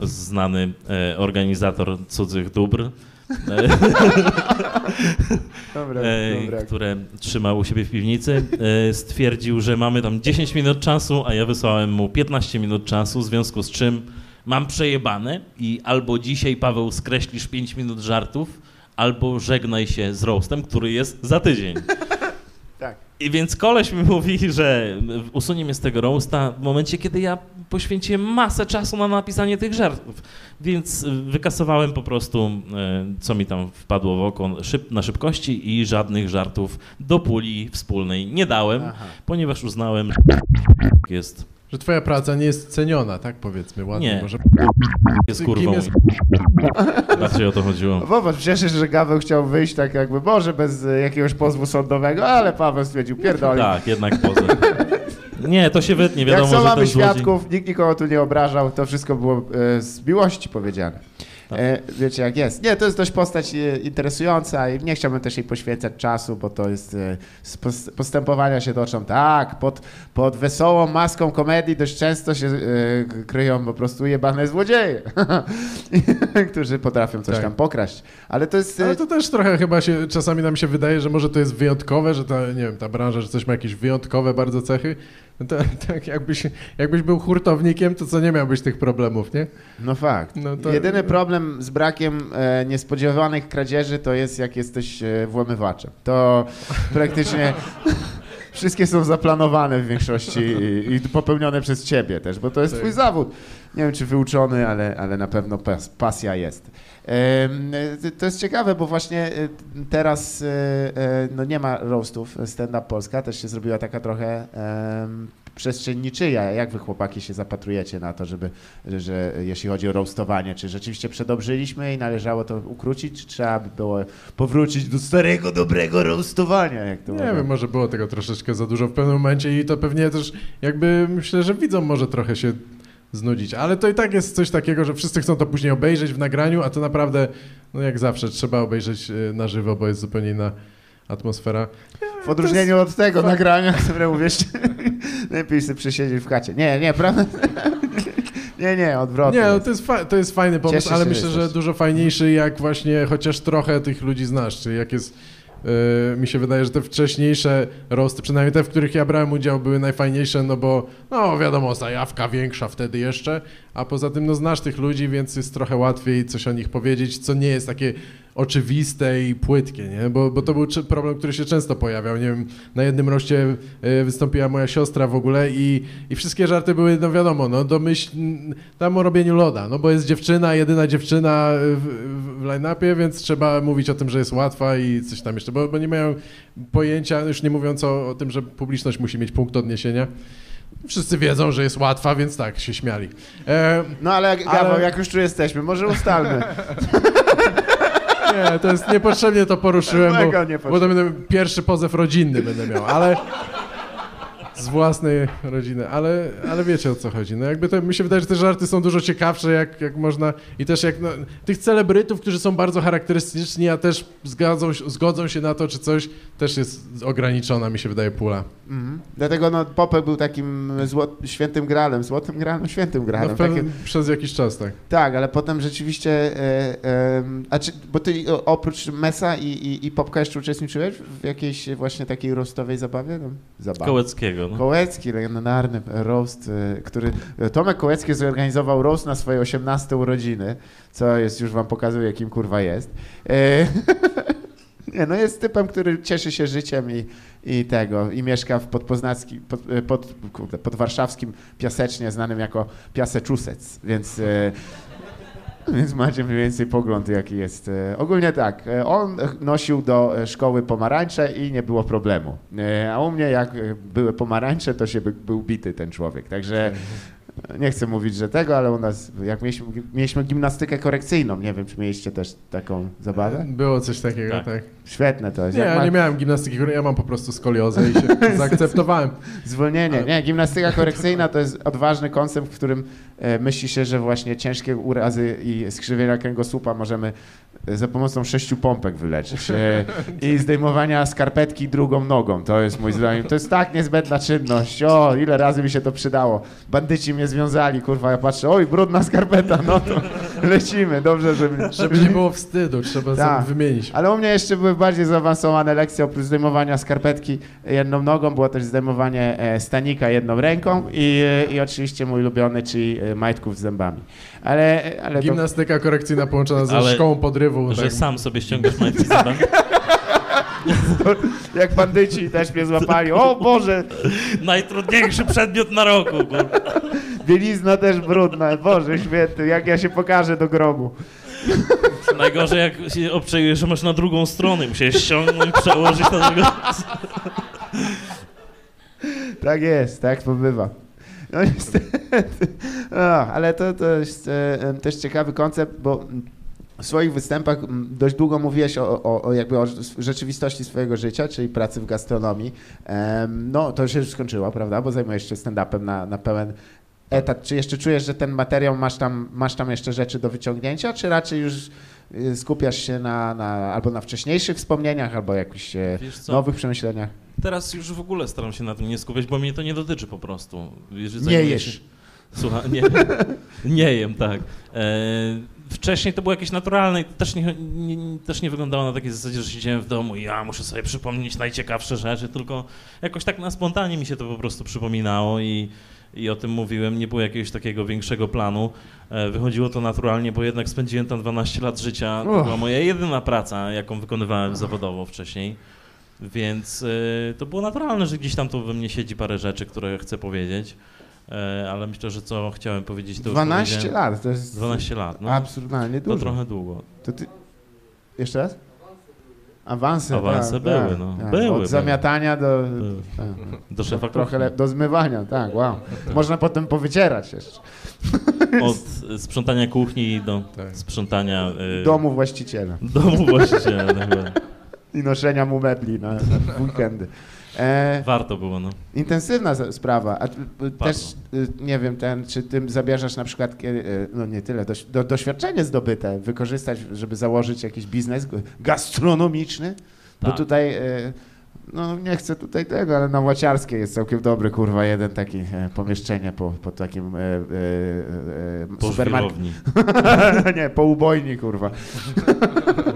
znany e, organizator cudzych dóbr, [LAUGHS] Dobra, e, dobra. które trzymał u siebie w piwnicy, e, stwierdził, że mamy tam 10 minut czasu, a ja wysłałem mu 15 minut czasu, w związku z czym mam przejebane i albo dzisiaj, Paweł, skreślisz 5 minut żartów, albo żegnaj się z roastem, który jest za tydzień. I więc koleś mi mówi, że usunie mnie z tego roasta w momencie, kiedy ja poświęciłem masę czasu na napisanie tych żartów. Więc y, wykasowałem po prostu, y, co mi tam wpadło w oko szyb, na szybkości i żadnych żartów do puli wspólnej nie dałem, Aha. ponieważ uznałem, że jest, Że twoja praca nie jest ceniona, tak powiedzmy ładnie. Nie. Może... jest kurwą. jest- Bardziej o to chodziło. Popatrz, przecież, że Gaweł chciał wyjść tak jakby, Boże, bez e, jakiegoś pozwu sądowego, ale Paweł stwierdził, pierdolę. Tak, jednak poza. Nie, to się wytnie, wiadomo, Jak co że mamy ten złodziej... świadków, nikt nikogo tu nie obrażał, to wszystko było e, z miłości powiedziane. Tak. E, wiecie jak jest. Nie, to jest dość postać e, interesująca i nie chciałbym też jej poświęcać czasu, bo to jest, e, postępowania się toczą tak, pod, pod wesołą maską komedii dość często się kryją po prostu jebane złodzieje, [LAUGHS] którzy potrafią coś Tak. tam pokraść. Ale to jest... Ale to też trochę chyba się, czasami nam się wydaje, że może to jest wyjątkowe, że ta, nie wiem, ta branża, że coś ma jakieś wyjątkowe bardzo cechy. No to, [LAUGHS] tak jakbyś, jakbyś był hurtownikiem, to co nie miałbyś tych problemów, nie? No fakt. No to- Jedyny problem z brakiem e, niespodziewanych kradzieży to jest, jak jesteś e, włamywaczem. To [LAUGHS] praktycznie [LAUGHS] wszystkie są zaplanowane w większości i, i popełnione przez ciebie też, bo to jest twój zawód. Nie wiem, czy wyuczony, ale, ale na pewno pas, pasja jest. E, To jest ciekawe, bo właśnie e, teraz e, no nie ma roastów. Stand Up Polska też się zrobiła taka trochę em, przestrzeń niczyja. Jak wy chłopaki się zapatrujecie na to, żeby, że, że jeśli chodzi o roastowanie, czy rzeczywiście przedobrzyliśmy i należało to ukrócić, czy trzeba by było powrócić do starego, dobrego roastowania? Jak to Nie mówią? wiem, może było tego troszeczkę za dużo w pewnym momencie i to pewnie też jakby myślę, że widzą może trochę się znudzić. Ale to i tak jest coś takiego, że wszyscy chcą to później obejrzeć w nagraniu, a to naprawdę, no jak zawsze, trzeba obejrzeć y, na żywo, bo jest zupełnie inna atmosfera. W odróżnieniu od tego nagrania, [LAUGHS] które mówisz, [LAUGHS] lepiej sobie przesiedzieć w chacie. Nie, nie, prawda? [LAUGHS] Nie, nie, odwrotnie. Nie, no to jest, to jest fajny pomysł, Cieszę ale myślę, że dużo fajniejszy, jak właśnie chociaż trochę tych ludzi znasz, czyli jak jest... yy, mi się wydaje, że te wcześniejsze roasty, przynajmniej te, w których ja brałem udział, były najfajniejsze, no bo, no wiadomo, zajawka większa wtedy jeszcze, a poza tym, no znasz tych ludzi, więc jest trochę łatwiej coś o nich powiedzieć, co nie jest takie oczywiste i płytkie, nie? Bo, bo to był problem, który się często pojawiał. Nie wiem, na jednym roście y, wystąpiła moja siostra w ogóle i, i wszystkie żarty były, no wiadomo, no domyśl, tam o robieniu loda, no bo jest dziewczyna, jedyna dziewczyna w, w, line-upie, więc trzeba mówić o tym, że jest łatwa i coś tam jeszcze, bo, bo nie mają pojęcia, już nie mówiąc o, o tym, że publiczność musi mieć punkt odniesienia. Wszyscy wiedzą, że jest łatwa, więc tak, się śmiali. E, No ale, Ale- Gaweł, jak już tu jesteśmy, może ustalmy. [LAUGHS] nie, to jest niepotrzebnie to poruszyłem, bo, Mega bo to będę pierwszy pozew rodzinny będę miał, ale z własnej rodziny, ale, ale wiecie o co chodzi. No jakby to, mi się wydaje, że te żarty są dużo ciekawsze, jak, jak można i też jak no, tych celebrytów, którzy są bardzo charakterystyczni, a też zgadzą, zgodzą się na to, czy coś, też jest ograniczona, mi się wydaje, pula. Mhm. Dlatego no, Popek był takim zło- świętym gralem, złotym gralem, świętym No, gralem. Takie, pewnym, przez jakiś czas, tak. tak, ale potem rzeczywiście, e, e, a czy, bo ty oprócz Mesa i, i, i Popka jeszcze uczestniczyłeś w jakiejś właśnie takiej roastowej zabawie? No, zabawie. Kołeckiego. No. Kołecki, legendarny roast, e, który Tomek Kołecki zorganizował roast na swoje 18 urodziny, co jest, już wam pokazuje, kim kurwa jest. [LAUGHS] Nie, no jest typem, który cieszy się życiem i, i tego, i mieszka w podpoznackim, pod, pod, kurde, podwarszawskim Piasecznie, znanym jako Piaseczusec, więc... [LAUGHS] Więc macie mniej więcej pogląd, jaki jest. E, Ogólnie tak, e, on nosił do e, szkoły pomarańcze i nie było problemu. A u mnie, jak były pomarańcze, to się by, był bity ten człowiek. Także [LAUGHS] nie chcę mówić, że tego, ale u nas, jak mieliśmy, mieliśmy gimnastykę korekcyjną, nie wiem, czy mieliście też taką zabawę? Było coś takiego, tak. Tak. Świetne to jest. Nie, Jak ja ma- nie miałem gimnastyki, ja mam po prostu skoliozę i się [LAUGHS] zaakceptowałem. Zwolnienie. Ale- Nie, gimnastyka korekcyjna to jest odważny koncept, w którym e, myśli się, że właśnie ciężkie urazy i skrzywienia kręgosłupa możemy e, za pomocą sześciu pompek wyleczyć. E, I [LAUGHS] zdejmowania skarpetki drugą nogą. To jest mój zdaniem. To jest tak niezbędna czynność. O, ile razy mi się to przydało. Bandyci mnie związali, kurwa, ja patrzę, oj, brudna skarpeta, no to lecimy. Dobrze, żeby... Żeby nie było wstydu, trzeba Tak. sobie wymienić. Ale u mnie jeszcze były bardziej zaawansowane lekcje, oprócz zdejmowania skarpetki jedną nogą, było też zdejmowanie e, stanika jedną ręką i, i oczywiście mój ulubiony, czyli e, majtków z zębami. Ale, ale to, Gimnastyka korekcyjna połączona ze Ale- szkołą podrywu. Że tak. sam sobie ściągasz majtki z zębami. [LAUGHS] jak bandyci też mnie złapali, o Boże, Najtrudniejszy przedmiot na roku. kurwa. bielizna też brudna, Boże święty, jak ja się pokażę do grobu. Najgorzej jak się obczajujesz, że masz na drugą stronę. Musiałeś ściągnąć, przełożyć na drugą Tak jest, tak to bywa. No niestety. No, ale to, to jest e, em, też ciekawy koncept, bo w swoich występach dość długo mówiłeś o, o, o jakby o rzeczywistości swojego życia, czyli pracy w gastronomii. No, to się już skończyło, prawda? Bo zajmujesz się stand-upem na, na pełen etat. Czy jeszcze czujesz, że ten materiał masz tam, masz tam jeszcze rzeczy do wyciągnięcia, czy raczej już y, skupiasz się na, na albo na wcześniejszych wspomnieniach, albo jakichś e, nowych przemyśleniach? Teraz już w ogóle staram się na tym nie skupiać, bo mnie to nie dotyczy po prostu. Jeżeli Nie zajmuję jesz. Się... Słuchaj, nie, [LAUGHS] nie jem, tak. E, wcześniej to było jakieś naturalne i to też nie, nie, też nie wyglądało na takiej zasadzie, że siedziałem w domu i ja muszę sobie przypomnieć najciekawsze rzeczy, tylko jakoś tak na spontanie mi się to po prostu przypominało i, i o tym mówiłem. Nie było jakiegoś takiego większego planu. E, wychodziło to naturalnie, bo jednak spędziłem tam 12 lat życia. To była moja jedyna praca, jaką wykonywałem zawodowo wcześniej. Więc y, to było naturalne, że gdzieś tam tu we mnie siedzi parę rzeczy, które chcę powiedzieć, ale myślę, że co chciałem powiedzieć, to już 12 powiedziałem. lat, to jest 12 lat, no. absurdalnie To dużo. trochę długo. To ty... Jeszcze raz? Awanse, Awanse tak, były, tak, no. tak. Były, Od były. zamiatania do... Były. tak. Do szefa Trochę kuchni. le... do zmywania, tak, wow. Można potem powycierać jeszcze. [LAUGHS] Od sprzątania kuchni do Tak. sprzątania y, Domu właściciela domu właściciela. tak i noszenia mu mebli na, na weekendy. E, Warto było, no. intensywna sprawa. A też y, nie wiem, ten, czy ty zamierzasz na przykład, y, no nie tyle, doś, do, doświadczenie zdobyte wykorzystać, żeby założyć jakiś biznes gastronomiczny? Bo Tak. tutaj, y, no nie chcę tutaj tego, ale na Łaciarskiej jest całkiem dobry, kurwa, jeden taki e, pomieszczenie po, po takim e, e, e, Po żwirowni. [LAUGHS] nie, po ubojni, kurwa. [LAUGHS]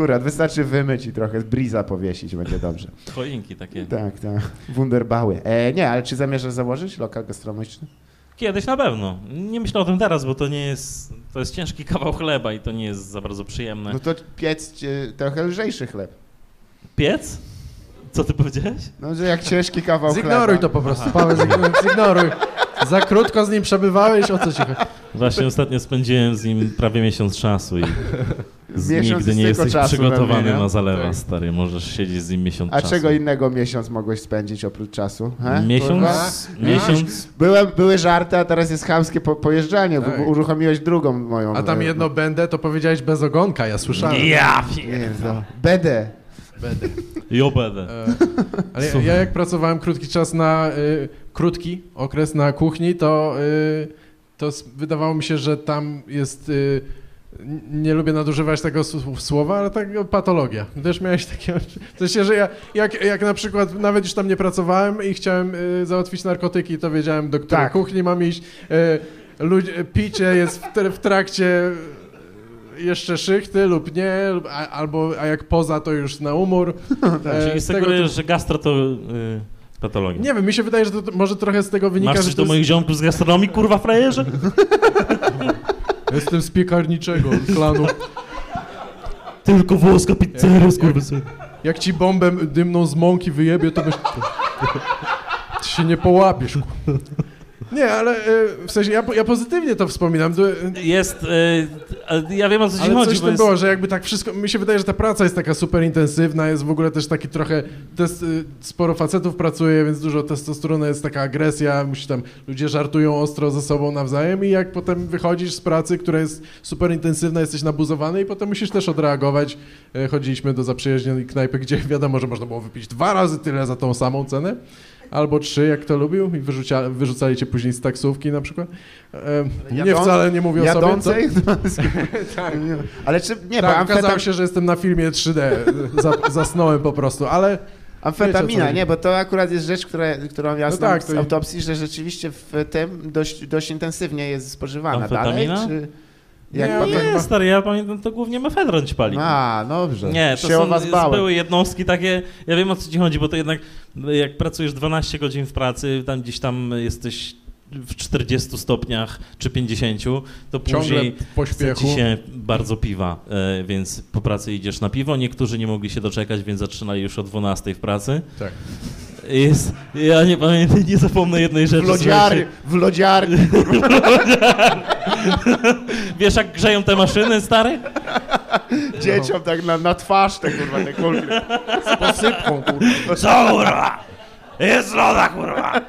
Akurat, wystarczy wymyć i trochę briza powiesić, będzie dobrze. [LAUGHS] Choinki takie. Tak, tak. Wunderbały. E, nie, ale czy zamierzasz założyć lokal gastronomiczny? Kiedyś na pewno. Nie myślę o tym teraz, bo to nie jest... To jest ciężki kawał chleba i to nie jest za bardzo przyjemne. No to piec trochę lżejszy chleb. Piec? Co ty powiedziałeś? No, że jak ciężki kawał Zignoruj chleba. to po prostu, Paweł, zignoruj- zignoruj. Za krótko z nim przebywałeś, o co ci chodzi? Właśnie ostatnio spędziłem z nim prawie miesiąc czasu i Miesiąc nigdy nie jesteś przygotowany na zalewa, Tak. stary. Możesz siedzieć z nim miesiąc A czasu. czego innego miesiąc mogłeś spędzić oprócz czasu? He? Kurwa? Miesiąc? Miesiąc? Byłem, były żarty, a teraz jest chamskie po, pojeżdżanie. Tak. Uruchomiłeś drugą moją. A tam e, jedno będę, to powiedziałeś bez ogonka, ja słyszałem. Ja Nie, no. Będę. Będę. Jo będę. E, Ale ja, ja jak pracowałem krótki czas na, y, krótki okres na kuchni, to, y, to wydawało mi się, że tam jest, y, nie lubię nadużywać tego słowa, ale tak no, patologia. Też miałeś takie, w sensie, że ja jak, jak na przykład nawet już tam nie pracowałem i chciałem y, załatwić narkotyki, to wiedziałem, do której Tak. kuchni mam iść. Y, ludzie, picie jest w, w trakcie jeszcze szychty lub nie, a, albo a jak poza, to już na umór. [LAUGHS] E, Czyli z tego sugerujesz, że gastro to y, patologia. Nie wiem, mi się wydaje, że to to może trochę z tego wynika, Masz że coś to do moich ziomków z gastronomii, kurwa frajerze? jest... [LAUGHS] Jestem z piekarniczego klanu. [LAUGHS] Tylko włoska pizzeria, skurwysyn. Jak ci bombę dymną z mąki wyjebie, to byś... Ty się nie połapiesz. ku- Nie, ale e, w sensie ja, ja pozytywnie to wspominam. E, Jest, y, a ja wiem o co ci ale chodzi, coś bo tym jest... było, że jakby tak wszystko, mi się wydaje, że ta praca jest taka super intensywna, jest w ogóle też taki trochę, test, y, sporo facetów pracuje, więc dużo testosteronu, jest taka agresja, musi tam, ludzie żartują ostro ze sobą nawzajem i jak potem wychodzisz z pracy, która jest super intensywna, jesteś nabuzowany i potem musisz też odreagować. E, Chodziliśmy do zaprzyjaźnionej knajpy, gdzie wiadomo, że można było wypić dwa razy tyle za tą samą cenę. Albo trzy, jak kto lubił, i wyrzucia, wyrzucali cię później z taksówki na przykład. E, nie wcale nie mówię o sobie. co- Jadącej? [LAUGHS] Tak. Ale czy, nie, tak, bo okazało się, że jestem na filmie 3D. Za, zasnąłem po prostu, ale amfetamina, nie, bo to akurat jest rzecz, która, którą ja No znam tak, z to autopsji, że rzeczywiście w tym dość, dość intensywnie jest spożywana. Amfetamina? Dalej, czy jak Nie, potem... Nie, stary, ja pamiętam, to głównie mefedron ci pali. A, dobrze. Nie, to się są, was bałem. były jednostki takie, ja wiem o co ci chodzi, bo to jednak jak pracujesz 12 godzin w pracy, tam gdzieś tam jesteś w 40 stopniach czy 50, to później chce ci się bardzo piwa, e, więc po pracy idziesz na piwo. Niektórzy nie mogli się doczekać, więc zaczynali już o 12 w pracy. Tak. Jest, ja nie pamiętam, nie zapomnę jednej rzeczy. W lodziarni, [LAUGHS] w lodziarni. Wiesz jak grzeją te maszyny, stary? dzieciom tak na, na twarz te kurwa, te kulki. Z posypką, kurwa. Co kurwa? Jest loda kurwa!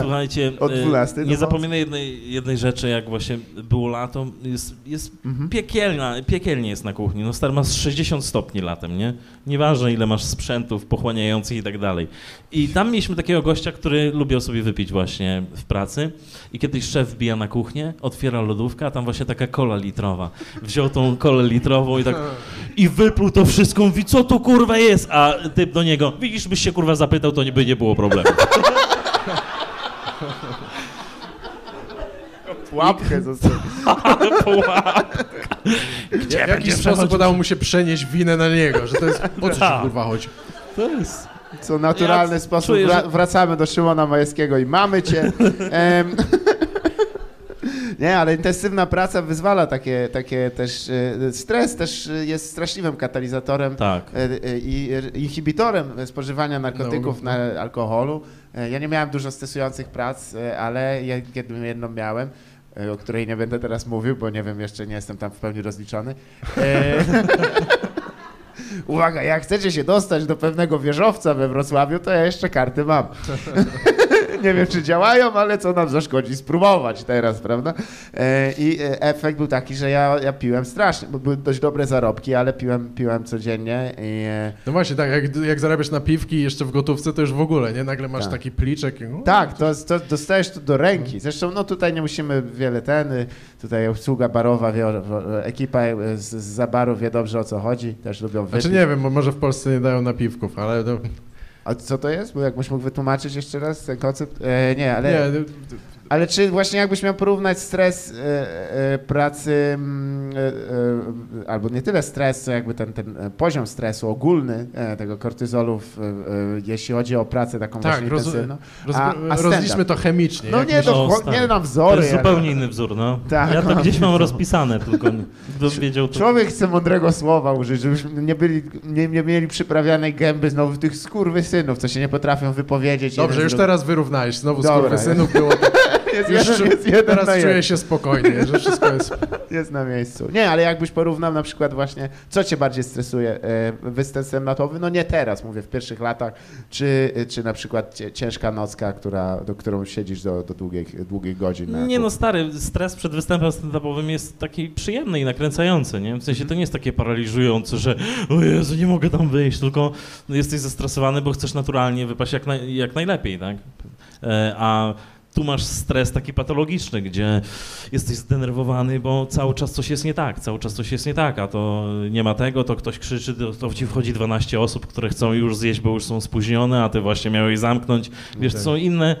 Słuchajcie, e, 12 do nie nocy. zapominaj jednej, jednej rzeczy, jak właśnie było lato, jest, jest Mhm. piekielna, piekielnie jest na kuchni, no stary, masz 60 stopni latem, nie? Nieważne ile masz sprzętów pochłaniających i tak dalej. I tam mieliśmy takiego gościa, który lubiał sobie wypić właśnie w pracy i kiedyś szef wbija na kuchnię, otwiera lodówkę, a tam właśnie taka kola litrowa. Wziął tą kolę litrową i tak i wypluł to wszystko, mówi, co to kurwa jest? A typ do niego, widzisz, byś się kurwa zapytał, to by nie było problemu. [LAUGHS] Łapkę zostawił. W jaki sposób udało mu się przenieść winę na niego, że to jest... O co ci Tak. kurwa chodzi? To jest... naturalny Ja sposób czuję, wra- wracamy do Szymona Majewskiego i mamy cię. Em, [LAUGHS] Nie, ale intensywna praca wyzwala takie, takie też, e, stres też jest straszliwym katalizatorem Tak. e, e, i inhibitorem spożywania narkotyków, No, na alkoholu. E, Ja nie miałem dużo stresujących prac, e, ale jedną, miałem, e, o której nie będę teraz mówił, bo nie wiem, jeszcze nie jestem tam w pełni rozliczony. [LAUGHS] Uwaga, jak chcecie się dostać do pewnego wieżowca we Wrocławiu, to ja jeszcze karty mam. [LAUGHS] nie wiem, czy działają, ale co nam zaszkodzi spróbować teraz, prawda? E, I e, efekt był taki, że ja, ja piłem strasznie, bo były dość dobre zarobki, ale piłem, piłem codziennie i... e, No właśnie, tak, jak, jak zarabiasz na piwki jeszcze w gotówce, to już w ogóle, nie? Nagle masz Tak. taki pliczek. i- Tak, to, to dostajesz to do ręki. Zresztą no tutaj nie musimy wiele ten, y, tutaj obsługa barowa, wie, ekipa y, z, z zabaru wie dobrze o co chodzi, też lubią wypić. Znaczy nie wiem, bo może w Polsce nie dają napiwków, ale... No, A co to jest? Bo jakbyś mógł wytłumaczyć jeszcze raz ten koncept? E, nie, ale, nie, ale czy właśnie jakbyś miał porównać stres e, e, pracy, e, albo nie tyle stres, co jakby ten, ten poziom stresu ogólny tego kortyzolu, jeśli chodzi o pracę taką Tak, właśnie roz- intensywną. roz, A- a rozliczmy to chemicznie. No nie, myślisz- to, O, cho- stary. nie na To wzory. jest ale- zupełnie inny wzór, no. Tak, ja to no. gdzieś mam rozpisane, tylko kto wiedział to... Człowiek chce mądrego słowa użyć, żebyśmy nie, byli, nie, nie mieli przyprawianej gęby znowu tych skurwysynów, co się nie potrafią wypowiedzieć. Dobrze, już teraz wyrównałeś. Znowu Dobra, synów było. [LAUGHS] Jest, Już, jeden, jest jeden teraz na czuję jeden. się spokojnie, że wszystko jest... [LAUGHS] Jest na miejscu. Nie, ale jakbyś porównał na przykład właśnie, co cię bardziej stresuje? E, Występ stand-upowy? No nie teraz, mówię, w pierwszych latach, czy, czy na przykład ciężka nocka, która, do którą siedzisz do, do długich, długich godzin. na- Nie no stary, stres przed występem stand-upowym jest taki przyjemny i nakręcający, nie? W sensie to nie jest takie paraliżujące, że o Jezu, nie mogę tam wyjść, tylko jesteś zestresowany, bo chcesz naturalnie wypaść jak, naj, jak najlepiej, tak? E, A tu masz stres taki patologiczny, gdzie jesteś zdenerwowany, bo cały czas coś jest nie tak, cały czas coś jest nie tak, a to nie ma tego, to ktoś krzyczy, to, to ci wchodzi 12 osób, które chcą już zjeść, bo już są spóźnione, a ty właśnie miałeś zamknąć. Wiesz, Tak. są inne...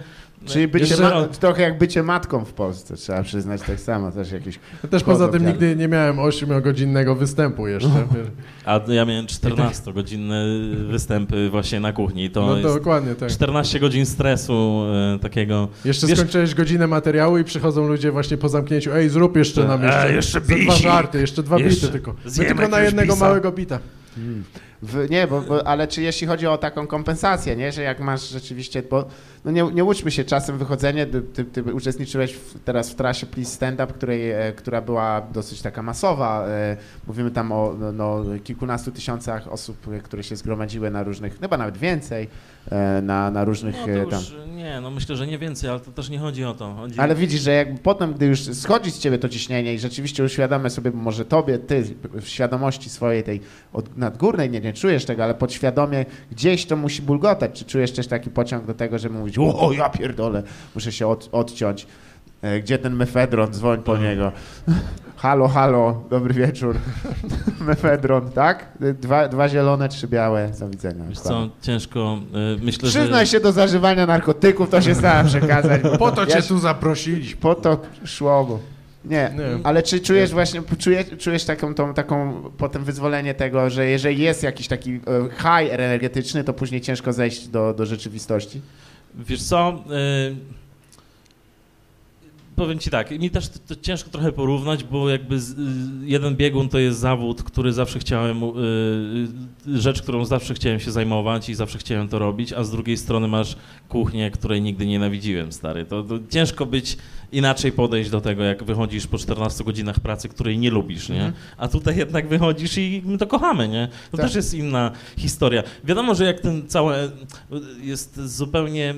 Czyli bycie Jeszcze- ma- trochę jak bycie matką w Polsce, trzeba przyznać tak samo, też jakieś... Też poza tym nigdy nie miałem 8-godzinnego występu jeszcze. wiesz. A ja miałem 14-godzinne występy właśnie na kuchni. To No jest dokładnie, tak. 14 godzin stresu e, takiego. Jeszcze Wiesz- skończyłeś godzinę materiału i przychodzą ludzie właśnie po zamknięciu. Ej, zrób jeszcze nam E, jeszcze, jeszcze za dwa bicik. żarty, jeszcze dwa Jeszcze bity tylko. My tylko na jednego bisa. małego bita. W, nie, bo, bo, ale czy jeśli chodzi o taką kompensację, nie, że jak masz rzeczywiście, bo no nie, nie łudźmy się, czasem wychodzenie, ty, ty, ty uczestniczyłeś w, teraz w trasie Please Stand Up, której, e, która była dosyć taka masowa, e, mówimy tam o no, no, kilkunastu tysiącach osób, e, które się zgromadziły na różnych, chyba nawet więcej, na, na różnych No to tam. już, nie, no myślę, że nie więcej, ale to też nie chodzi o to. Chodzi... Ale widzisz, że jak potem, gdy już schodzi z ciebie to ciśnienie i rzeczywiście uświadamiasz sobie, może tobie, ty w świadomości swojej tej od, nadgórnej, nie, nie czujesz tego, ale podświadomie gdzieś to musi bulgotać. Czy czujesz też taki pociąg do tego, żeby mówić, o ja pierdolę, muszę się od, odciąć. E, Gdzie ten mefedron? Dzwoń po niego. [LAUGHS] Halo, halo, dobry wieczór. [LAUGHS] mefedron, tak? Dwa, dwa zielone, trzy białe. Do widzenia. Wiesz co, ciężko, e, myślę, Przyznaj że... się do zażywania narkotyków, to się starałem przekazać. [LAUGHS] Po to cię Ja- tu zaprosiliśmy. po to szło, bo... Nie, Nie. ale czy czujesz właśnie, czujesz, czujesz taką, tą, taką potem wyzwolenie tego, że jeżeli jest jakiś taki e, high energetyczny, to później ciężko zejść do, do rzeczywistości? Wiesz co, y, powiem ci tak, mi też to, to ciężko trochę porównać, bo jakby z, y, jeden biegun to jest zawód, który zawsze chciałem, y, rzecz, którą zawsze chciałem się zajmować i zawsze chciałem to robić, a z drugiej strony masz kuchnię, której nigdy nienawidziłem, stary. To, to ciężko być inaczej podejść do tego, jak wychodzisz po 14 godzinach pracy, której nie lubisz, nie? Mhm. A tutaj jednak wychodzisz i my to kochamy, nie? To Tak. też jest inna historia. Wiadomo, że jak ten cały jest zupełnie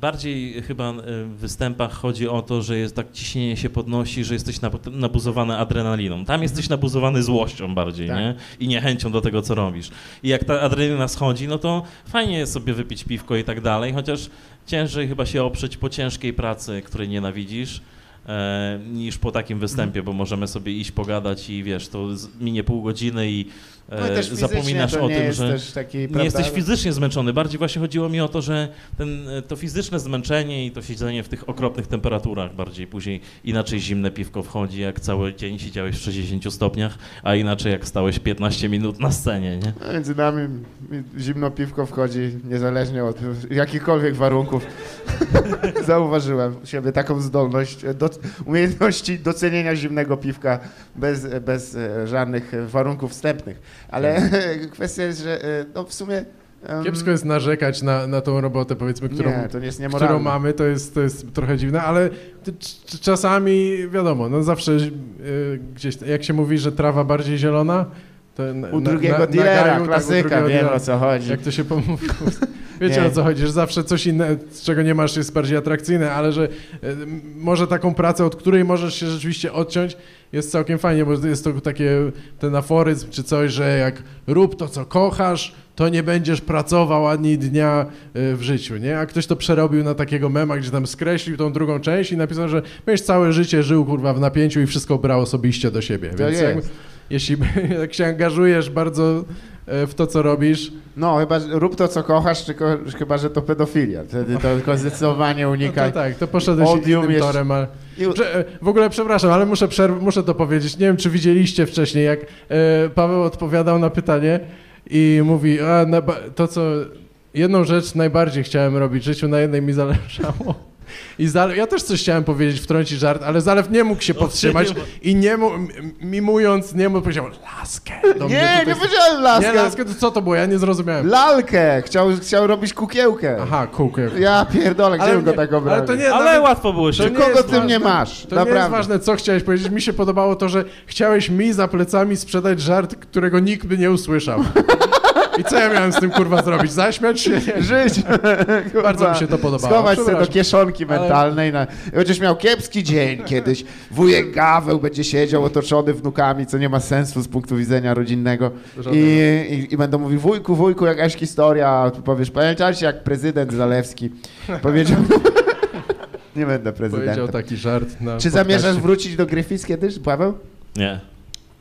bardziej chyba w występach chodzi o to, że jest tak ciśnienie się podnosi, że jesteś nab- nabuzowany adrenaliną. Tam jesteś nabuzowany złością bardziej, Tak. nie? I niechęcią do tego, co robisz. I jak ta adrenalina schodzi, no to fajnie jest sobie wypić piwko i tak dalej, chociaż ciężej chyba się oprzeć po ciężkiej pracy, której nienawidzisz, e, niż po takim występie, bo możemy sobie iść pogadać i wiesz, to minie pół godziny i e, No fizycznie zapominasz o nie tym, jest że też taki, nie prawda? jesteś fizycznie zmęczony. Bardziej właśnie chodziło mi o to, że ten, to fizyczne zmęczenie i to siedzenie w tych okropnych temperaturach bardziej później inaczej zimne piwko wchodzi, jak cały dzień siedziałeś w 60 stopniach, a inaczej jak stałeś 15 minut na scenie, nie? No, Między nami zimno piwko wchodzi niezależnie od jakichkolwiek warunków. [LAUGHS] Zauważyłem u siebie taką zdolność, e, do, umiejętności docenienia zimnego piwka bez, bez e, żadnych e, warunków wstępnych. Ale [LAUGHS] kwestia jest, że e, no w sumie... Kiepsko jest narzekać na, na tą robotę, powiedzmy, którą, nie, którą mamy, to jest, to jest trochę dziwne, ale czasami, wiadomo, no zawsze y, gdzieś, jak się mówi, że trawa bardziej zielona, U na- drugiego na- dealera, nagaju, tak, klasyka, drugiego wiem o co chodzi. Jak to się pomówi. [LAUGHS] Wiecie Nie. o co chodzi, że zawsze coś innego, z czego nie masz, jest bardziej atrakcyjne, ale że e, może taką pracę, od której możesz się rzeczywiście odciąć, jest całkiem fajnie, bo jest to takie ten aforyzm czy coś, że jak rób to, co kochasz, to nie będziesz pracował ani dnia e, w życiu, nie? A ktoś to przerobił na takiego mema, gdzie tam skreślił tą drugą część i napisał, że będziesz całe życie żył, kurwa, w napięciu i wszystko brał osobiście do siebie. To Więc jak, jest. Jeśli [LAUGHS] jak się angażujesz bardzo e, w to, co robisz, No, chyba rób to, co kochasz, tylko chyba, że to pedofilia. Wtedy to tylko zdecydowanie No unikaj. to tak, to poszedłeś Odium innym torem, ale... Prze- e, W ogóle przepraszam, ale muszę, muszę to powiedzieć. Nie wiem, czy widzieliście wcześniej, jak e, Paweł odpowiadał na pytanie i mówi, a to co, jedną rzecz najbardziej chciałem robić w życiu, na jednej mi zależało. I Zale- ja też coś chciałem powiedzieć, wtrącić żart, ale Zalew nie mógł się powstrzymać i nie mu, mimując, nie mógł powiedział laskę. do mnie Nie, nie powiedziałem laskę. Nie, laskę, to co to było? Ja nie zrozumiałem. Lalkę! Chciał, chciał robić kukiełkę. Aha, kółko. Ja pierdolę, gdzie Ale, bym go tak ale obraził? to nie, Ale nawet- łatwo było się... Nie Kogo ty mnie masz? To nie jest Naprawdę. ważne, co chciałeś powiedzieć. Mi się podobało to, że chciałeś mi za plecami sprzedać żart, którego nikt by nie usłyszał. I co ja miałem z tym kurwa zrobić? Zaśmiać się? [LAUGHS] Żyć. Kurwa. Bardzo mi się to podobało. Schować sobie do kieszonki Mentalnej. Na... Chociaż miał kiepski dzień kiedyś. Wujek Gaweł będzie siedział otoczony wnukami, co nie ma sensu z punktu widzenia rodzinnego. I, i, I będą mówić, wujku, wujku, jakaś historia. A tu powiesz, pamiętacie jak prezydent Zalewski powiedział... [LAUGHS] nie będę Powiedział prezydentem. taki żart na Czy podcaście. zamierzasz wrócić do Gryfic kiedyś, Paweł? Nie.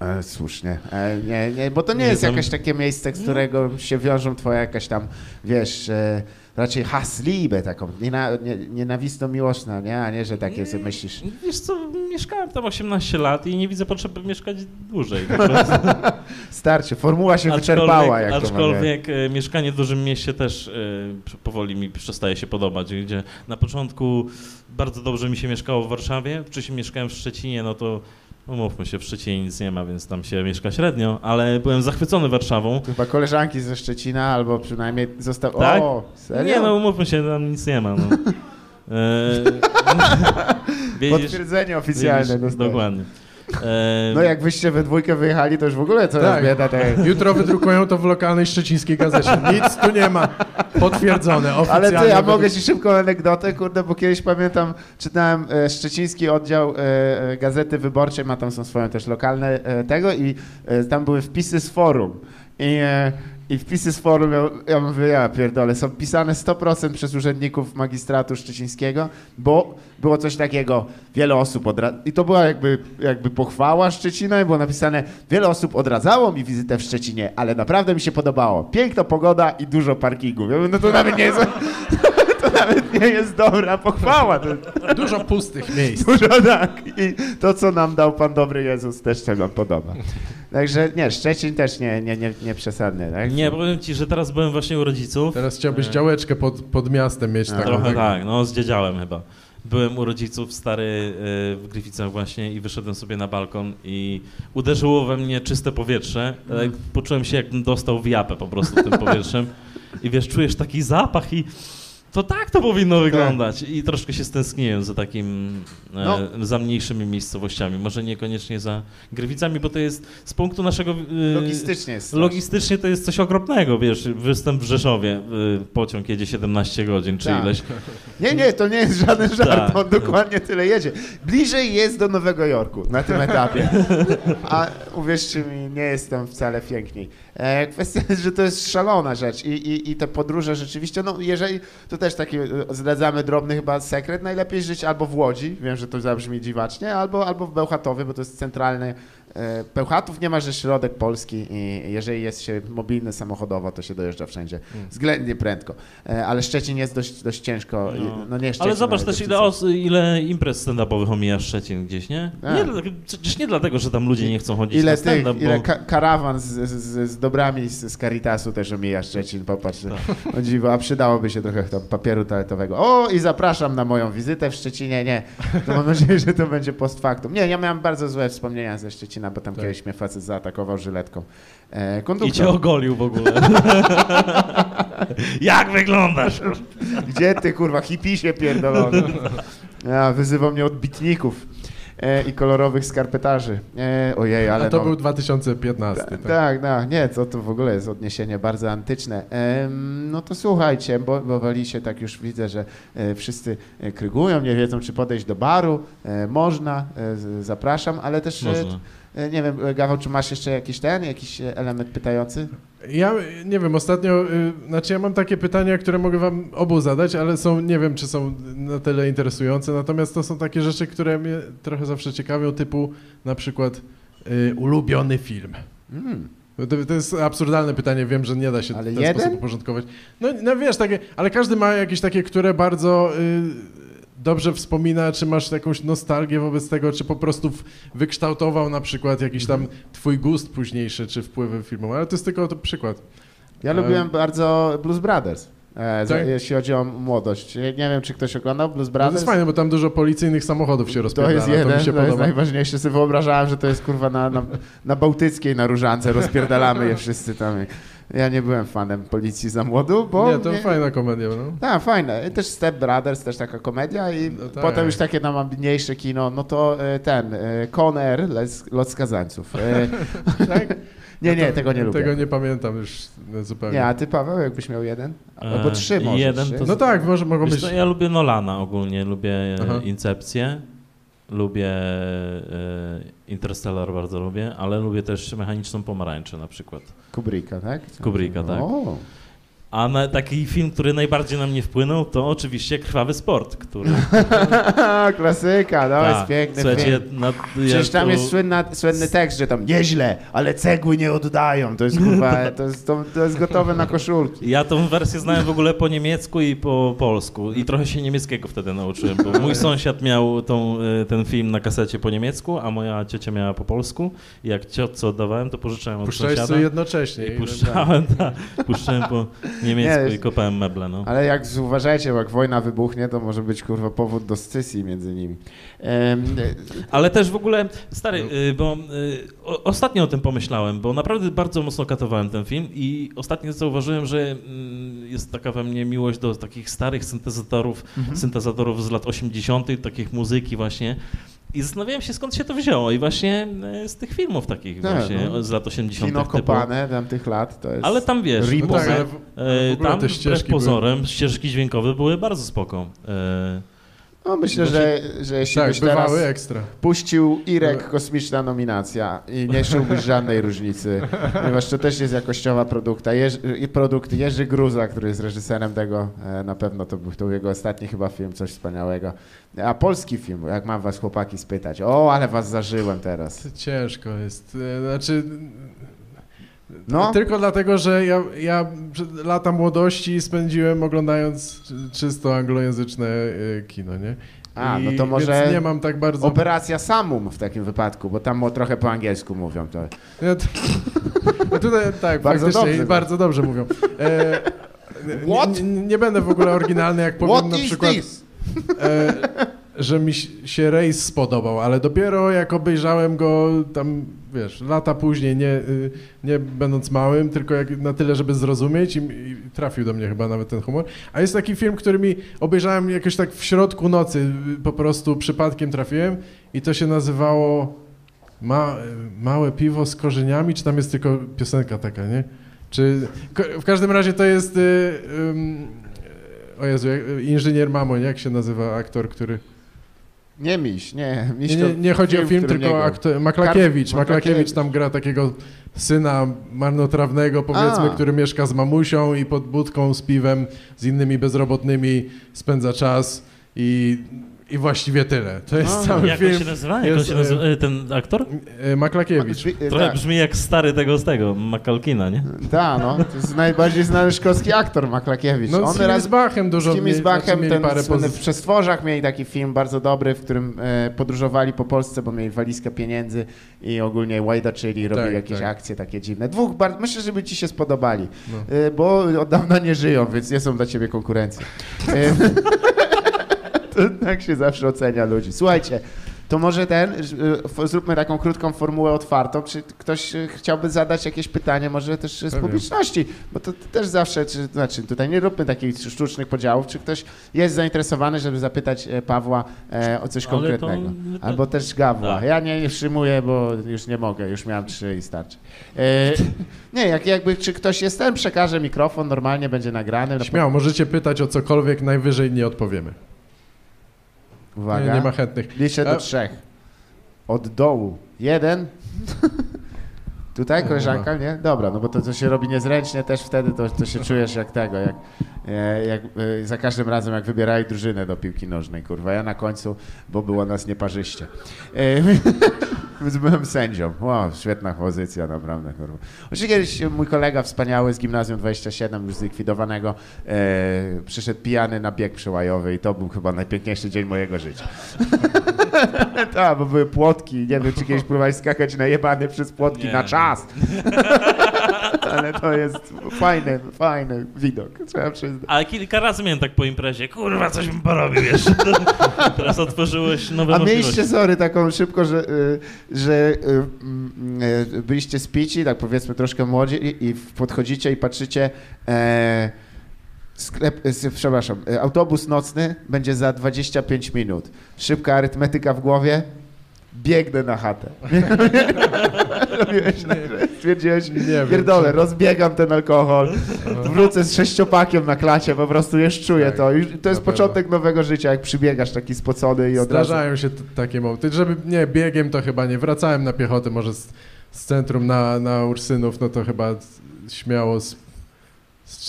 E, słusznie. E, nie, nie, bo to nie, Nie, jest tam- jakieś takie miejsce, z którego się wiążą twoje jakaś tam, wiesz, e, raczej haslibe, taką niena, nie, nienawistno miłosna, nie? A nie, że takie sobie myślisz. Wiesz co, mieszkałem tam 18 lat i nie widzę potrzeby mieszkać dłużej. [LAUGHS] Starczy, formuła się wyczerpała, jak to aczkolwiek e, mieszkanie w dużym mieście też p- powoli mi przestaje się podobać, gdzie na początku bardzo dobrze mi się mieszkało w Warszawie, wcześniej mieszkałem w Szczecinie, no to umówmy się, w Szczecinie nic nie ma, więc tam się mieszka średnio, ale byłem zachwycony Warszawą. Chyba koleżanki ze Szczecina, albo przynajmniej został... Tak? O, serio? Nie no, umówmy się, tam nic nie ma. No. [LAUGHS] E, [LAUGHS] Potwierdzenie oficjalne dostałeś. Dokładnie. No jak wyście we dwójkę wyjechali, to już w ogóle coraz Tak. bieda. Tak. Jutro wydrukują to w lokalnej szczecińskiej gazecie. Nic tu nie ma. Potwierdzone, Ale oficjalnie. ty, ja mogę ci szybką anegdotę, kurde, bo kiedyś pamiętam, czytałem e, szczeciński oddział e, e, Gazety Wyborczej, ma tam są swoją też lokalne tego i tam były wpisy z forum. I, e, i wpisy z forum, ja, ja mówię, ja pierdolę, są pisane 100% przez urzędników magistratu szczecińskiego, bo było coś takiego, wiele osób odra... I to była jakby, jakby pochwała Szczecina i było napisane, wiele osób odradzało mi wizytę w Szczecinie, ale naprawdę mi się podobało. Piękna pogoda i dużo parkingów. Ja mówię, no to nawet nie jest... [LAUGHS] To nawet nie jest dobra pochwała. Dużo pustych miejsc. dużo tak. I to, co nam dał Pan Dobry Jezus, też się nam podoba. Także nie, Szczecin też nie, nie, nie, nie przesadny, tak? Nie, powiem ci, że teraz byłem właśnie u rodziców. Teraz chciałbyś działeczkę pod, pod miastem mieć taką. Trochę tak. tak, no zdziedziałem chyba. Byłem u rodziców stary y, w Gryficach właśnie i wyszedłem sobie na balkon i uderzyło we mnie czyste powietrze. Tak, poczułem się jakbym dostał w japę po prostu tym powietrzem. [LAUGHS] I wiesz, czujesz taki zapach i to tak to powinno wyglądać. I troszkę się stęskniłem za takim, e, No. za mniejszymi miejscowościami. Może niekoniecznie za Gryficami, bo to jest z punktu naszego... y, Logistycznie jest. Logistycznie to jest coś okropnego, wiesz, występ w Rzeszowie, y, pociąg jedzie 17 godzin czy Tak. ileś. Nie, nie, to nie jest żaden żart, Tak. on dokładnie tyle jedzie. Bliżej jest do Nowego Jorku na tym etapie. [LAUGHS] A uwierzcie mi, nie jestem wcale piękniej. E, kwestia jest, że to jest szalona rzecz i, i, i te podróże rzeczywiście, no jeżeli, to też taki e, zdradzamy drobny chyba sekret, najlepiej żyć albo w Łodzi, wiem, że to zabrzmi dziwacznie, albo, albo w Bełchatowie, bo to jest centralny e, Bełchatów nie ma, że środek Polski i jeżeli jest się mobilny samochodowo, to się dojeżdża wszędzie Hmm. względnie prędko. E, Ale Szczecin jest dość, dość ciężko. No. No nie Szczecin, Ale zobacz ale też, ile, os- ile imprez stand-upowych omija Szczecin gdzieś, nie? Tak. nie przecież nie dlatego, że tam ludzie nie chcą chodzić Ile na tych, stand-up, ile bo... ka- karawan z, z, z, z dobrami z, z Caritasu też omija Szczecin, popatrz. Tak. O dziwo, a przydałoby się trochę tam papieru toaletowego. O, i zapraszam na moją wizytę w Szczecinie. Nie, to mam nadzieję, że to będzie post factum. Nie, ja miałem bardzo złe wspomnienia ze Szczecina, bo tam Tak. kiedyś mnie facet zaatakował żyletką. E, I konduktor. cię ogolił w ogóle. [LAUGHS] Jak wyglądasz? Gdzie ty, kurwa, hipisie pierdolony? Ja, wyzywał mnie od bitników. e, i kolorowych skarpetarzy. E, ojej, ale A to no, był 2015. Ta- Tak. Tak, tak, nie, to, to w ogóle jest odniesienie bardzo antyczne. Em, no to słuchajcie, bo, bo wali się tak już widzę, że e, wszyscy e, krygują, nie wiedzą, czy podejść do baru. E, można, e, zapraszam, ale też, e, Można. E, nie wiem, e, Gawał, czy masz jeszcze jakiś ten, jakiś e, element pytający? Ja nie wiem, ostatnio, y, znaczy ja mam takie pytania, które mogę wam obu zadać, ale są, nie wiem, czy są na tyle interesujące, natomiast to są takie rzeczy, które mnie trochę zawsze ciekawią, typu na przykład y, ulubiony film. Mm. To, to jest absurdalne pytanie, wiem, że nie da się Ale w ten jeden? sposób uporządkować. No, no wiesz, takie, ale każdy ma jakieś takie, które bardzo y, dobrze wspomina, czy masz jakąś nostalgię wobec tego, czy po prostu wykształtował na przykład jakiś tam twój gust późniejszy, czy wpływy filmowe, ale to jest tylko to przykład. Ja E, lubiłem bardzo Blues Brothers, Tak? jeśli chodzi o młodość. Nie wiem, czy ktoś oglądał Blues No to Brothers. jest fajne, bo tam dużo policyjnych samochodów się To rozpierdala, jest to, jeden, mi się to jest najważniejsze. Sobie wyobrażałem, że to jest kurwa na, na, na Bałtyckiej, na Różance, rozpierdalamy je wszyscy tam. Ja nie byłem fanem Policji za młodu, bo... Nie, to fajna komedia, no. Tak, fajne. Też Step Brothers, też taka komedia i No tak. potem już takie nam ambitniejsze kino, no to e, ten, e, Con Air, Skazańców. E, [LAUGHS] Tak? Nie, nie, tego nie lubię. Tego nie pamiętam już zupełnie. Nie, a ty Paweł, jakbyś miał jeden? Albo E, trzy może. jeden trzy. to- No tak, może, mogą być... co, ja lubię Nolana ogólnie, lubię e, Aha. Incepcję, lubię e, Interstellar bardzo lubię, ale lubię też Mechaniczną Pomarańczę na przykład. Kubricka, tak? Kubricka, tak. O, A na, taki film, który najbardziej na mnie wpłynął, to oczywiście Krwawy Sport, który... [LAUGHS] klasyka, no jest Tak, piękny Słuchajcie, film. na, Przecież tam to- jest słynna, słynny tekst, że tam nieźle, ale cegły nie oddają. To jest kurwa, [LAUGHS] to jest, to, to jest gotowe na koszulki. Ja tą wersję znałem w ogóle po niemiecku i po polsku i trochę się niemieckiego wtedy nauczyłem, bo mój sąsiad miał tą, e, ten film na kasecie po niemiecku, a moja ciocia miała po polsku i jak ciotce oddawałem, to pożyczałem od Puszczałeś sąsiada. sobie jednocześnie. I i- puszczałem, [LAUGHS] tak, puszczałem po niemiecku Nie, i kopałem meble, no. Ale jak uważajcie, jak wojna wybuchnie, to może być kurwa powód do scysji między nimi. Em, Ale też w ogóle, stary, y, bo y, o, ostatnio o tym pomyślałem, bo naprawdę bardzo mocno katowałem ten film i ostatnio zauważyłem, że mm, jest taka we mnie miłość do takich starych syntezatorów, syntezatorów z lat 80., takich muzyki właśnie. I zastanawiałem się, skąd się to wzięło. I właśnie y, z tych filmów takich Tak, właśnie no. z lat 80. kino kopane tamtych lat to jest... Ale tam wiesz, No tak, ale Może- w, e, w ogóle tam te ścieżki ścieżki dźwiękowe były bardzo spoko. E, No myślę, że, że jeśli Tak, byś teraz ekstra. puścił Irek kosmiczna nominacja i nie czułbyś żadnej różnicy, [LAUGHS] ponieważ to też jest jakościowa produkta. Jerzy, produkt Jerzy Gruza, który jest reżyserem tego, e, na pewno to był, to był jego ostatni chyba film, coś wspaniałego. A polski film, jak mam was chłopaki spytać, o, ale was zażyłem teraz. Ciężko jest. e, Znaczy, No, tylko dlatego, że ja, ja lata młodości spędziłem oglądając czy- czysto anglojęzyczne e, kino, nie? A, I, no to może nie mam tak bardzo... operacja Samum w takim wypadku, bo tam trochę po angielsku mówią. To. Ja t- [LAUGHS] no tutaj tak, Bardzo dobrze. bardzo dobrze mówią. E, What? Nie, nie, będę w ogóle oryginalny, jak powiem What na przykład, e, że mi się rejs spodobał, ale dopiero jak obejrzałem go tam, wiesz, lata później, nie, y, nie będąc małym, tylko jak, na tyle, żeby zrozumieć i, i trafił do mnie chyba nawet ten humor. A jest taki film, który mi obejrzałem jakoś tak w środku nocy, y, po prostu przypadkiem trafiłem i to się nazywało Ma, Małe piwo z korzeniami, czy tam jest tylko piosenka taka, nie? Czy, w każdym razie to jest, y, ym, o Jezu, jak, inżynier Mamon, jak się nazywa aktor, który... Nie miś, nie. Miś Nie, nie, nie chodzi o w film, tylko nie aktor, Maklakiewicz. Kar- Maklakiewicz tam gra takiego syna marnotrawnego, powiedzmy, A. który mieszka z mamusią i pod budką z piwem, z innymi bezrobotnymi spędza czas i, i właściwie tyle. To jest A. cały jak on film. się nazywa? Jak on jest, się nazywa? e, Ten aktor? E, Maklakiewicz. Trochę tak. brzmi jak stary tego z tego, Makalkina, nie? Tak, no. To jest najbardziej znany szkocki aktor Maklakiewicz. No z raz Bachem dużo z Jimmy mie- z Bachem, znaczy mieli ten parę słynny w. Przestworzach mieli taki film bardzo dobry, w którym e, podróżowali po Polsce, bo mieli walizkę pieniędzy i ogólnie łajdaczyli, robili Tak, jakieś tak. akcje takie dziwne. Dwóch, bar- myślę, żeby ci się spodobali, No. e, bo od dawna nie żyją, więc nie są dla ciebie konkurencją. E, [LAUGHS] to tak się zawsze ocenia ludzi. Słuchajcie, to to może ten, y, zróbmy taką krótką formułę otwartą, czy ktoś y, chciałby zadać jakieś pytanie, może też z Pewnie. publiczności, bo to też zawsze, czy, znaczy tutaj nie róbmy takich sztucznych podziałów, czy ktoś jest zainteresowany, żeby zapytać e, Pawła e, o coś Ale to- konkretnego. to- Albo też Gawła. Tak. Ja nie, nie wstrzymuję, bo już nie mogę, już miałem trzy i starczy. E, nie, jak, jakby, czy ktoś jest ten, przekaże mikrofon, normalnie będzie nagrany. No, Śmiało, możecie pytać o cokolwiek, najwyżej nie odpowiemy. Uwaga. Nie, nie ma chętnych. Liczę do A- trzech. Od dołu. Jeden. [LAUGHS] Tutaj koleżanka, nie? Dobra, no bo to, to się robi niezręcznie też wtedy, to, to się czujesz jak tego, jak, e, jak e, za każdym razem jak wybierali drużynę do piłki nożnej, kurwa. Ja na końcu, bo było nas nieparzyście. [LAUGHS] Więc byłem sędzią. Wow, świetna pozycja, naprawdę, kurwa. Oczywiście kiedyś mój kolega wspaniały z Gimnazjum 27, już zlikwidowanego, e, przyszedł pijany na bieg przełajowy i to był chyba najpiękniejszy dzień mojego życia. [LAUGHS] tak, bo były płotki. Nie wiem, czy kiedyś próbowałeś skakać najebany przez płotki Nie. na czas. [LAUGHS] Ale to jest fajny, fajny widok, trzeba przyznać. Ale kilka razy miałem tak po imprezie, kurwa, coś bym porobił jeszcze. [LAUGHS] Teraz otworzyłeś nowe A mieliście, sorry, taką szybko, że, y, że y, mm, y, byliście spici, tak powiedzmy troszkę młodzi i, podchodzicie i patrzycie, e, sklep, przepraszam, e, autobus nocny będzie za 25 minut. Szybka arytmetyka w głowie, biegnę na chatę. [LAUGHS] Robiłeś że stwierdziłeś, Nie wiem, pierdolę, czy- rozbiegam ten alkohol, wrócę z sześciopakiem na klacie, po prostu już czuję Tak, to. Już, to jest początek nowego życia, jak przybiegasz taki spocony i od razu... Zdarzają się t- takie momenty, żeby, nie, biegiem to chyba nie, wracałem na piechotę, może z, z centrum na, na Ursynów, no to chyba śmiało z,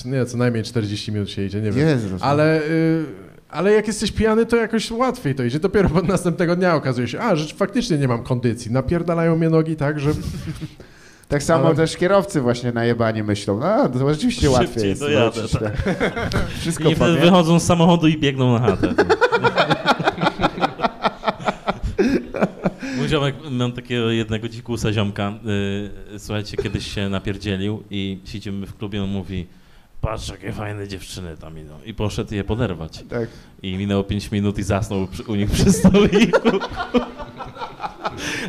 nie, co najmniej 40 minut się idzie, nie wiem. Jezu, Ale, y, ale jak jesteś pijany, to jakoś łatwiej to idzie. Dopiero pod następnego dnia okazuje się, a, że faktycznie nie mam kondycji. Napierdalają mnie nogi tak, że [LAUGHS] Tak samo Ale- też kierowcy właśnie na jebanie myślą, no to rzeczywiście łatwiej jest. dojadę, tak. tak. [LAUGHS] Wszystko I wtedy wychodzą z samochodu i biegną na chatę. [LAUGHS] Mój ziomek, mam takiego jednego dzikusa ziomka, y, słuchajcie, kiedyś się napierdzielił i siedzimy w klubie, on mówi patrz, jakie fajne dziewczyny tam idą. I poszedł je poderwać. Tak. I minęło 5 minut i zasnął przy, u nich przy [LAUGHS] stoliku.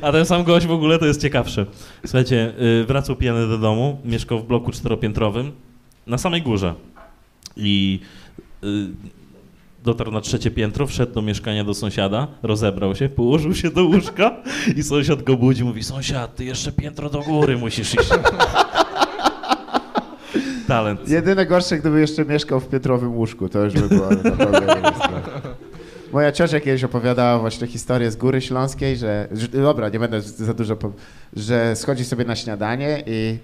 A ten sam gość w ogóle to jest ciekawsze. Słuchajcie, y, wracał pijany do domu, mieszkał w bloku czteropiętrowym na samej górze. I y, dotarł na trzecie piętro, wszedł do mieszkania do sąsiada, rozebrał się, położył się do łóżka i sąsiad go budzi, mówi, sąsiad, ty jeszcze piętro do góry musisz iść. Talent. Jedyne gorsze, gdyby jeszcze mieszkał w Pietrowym łóżku, to już by było naprawdę. Moja ciocia kiedyś opowiadała właśnie historię z Góry Śląskiej, że, że dobra, nie będę za dużo, że schodzi sobie na śniadanie i,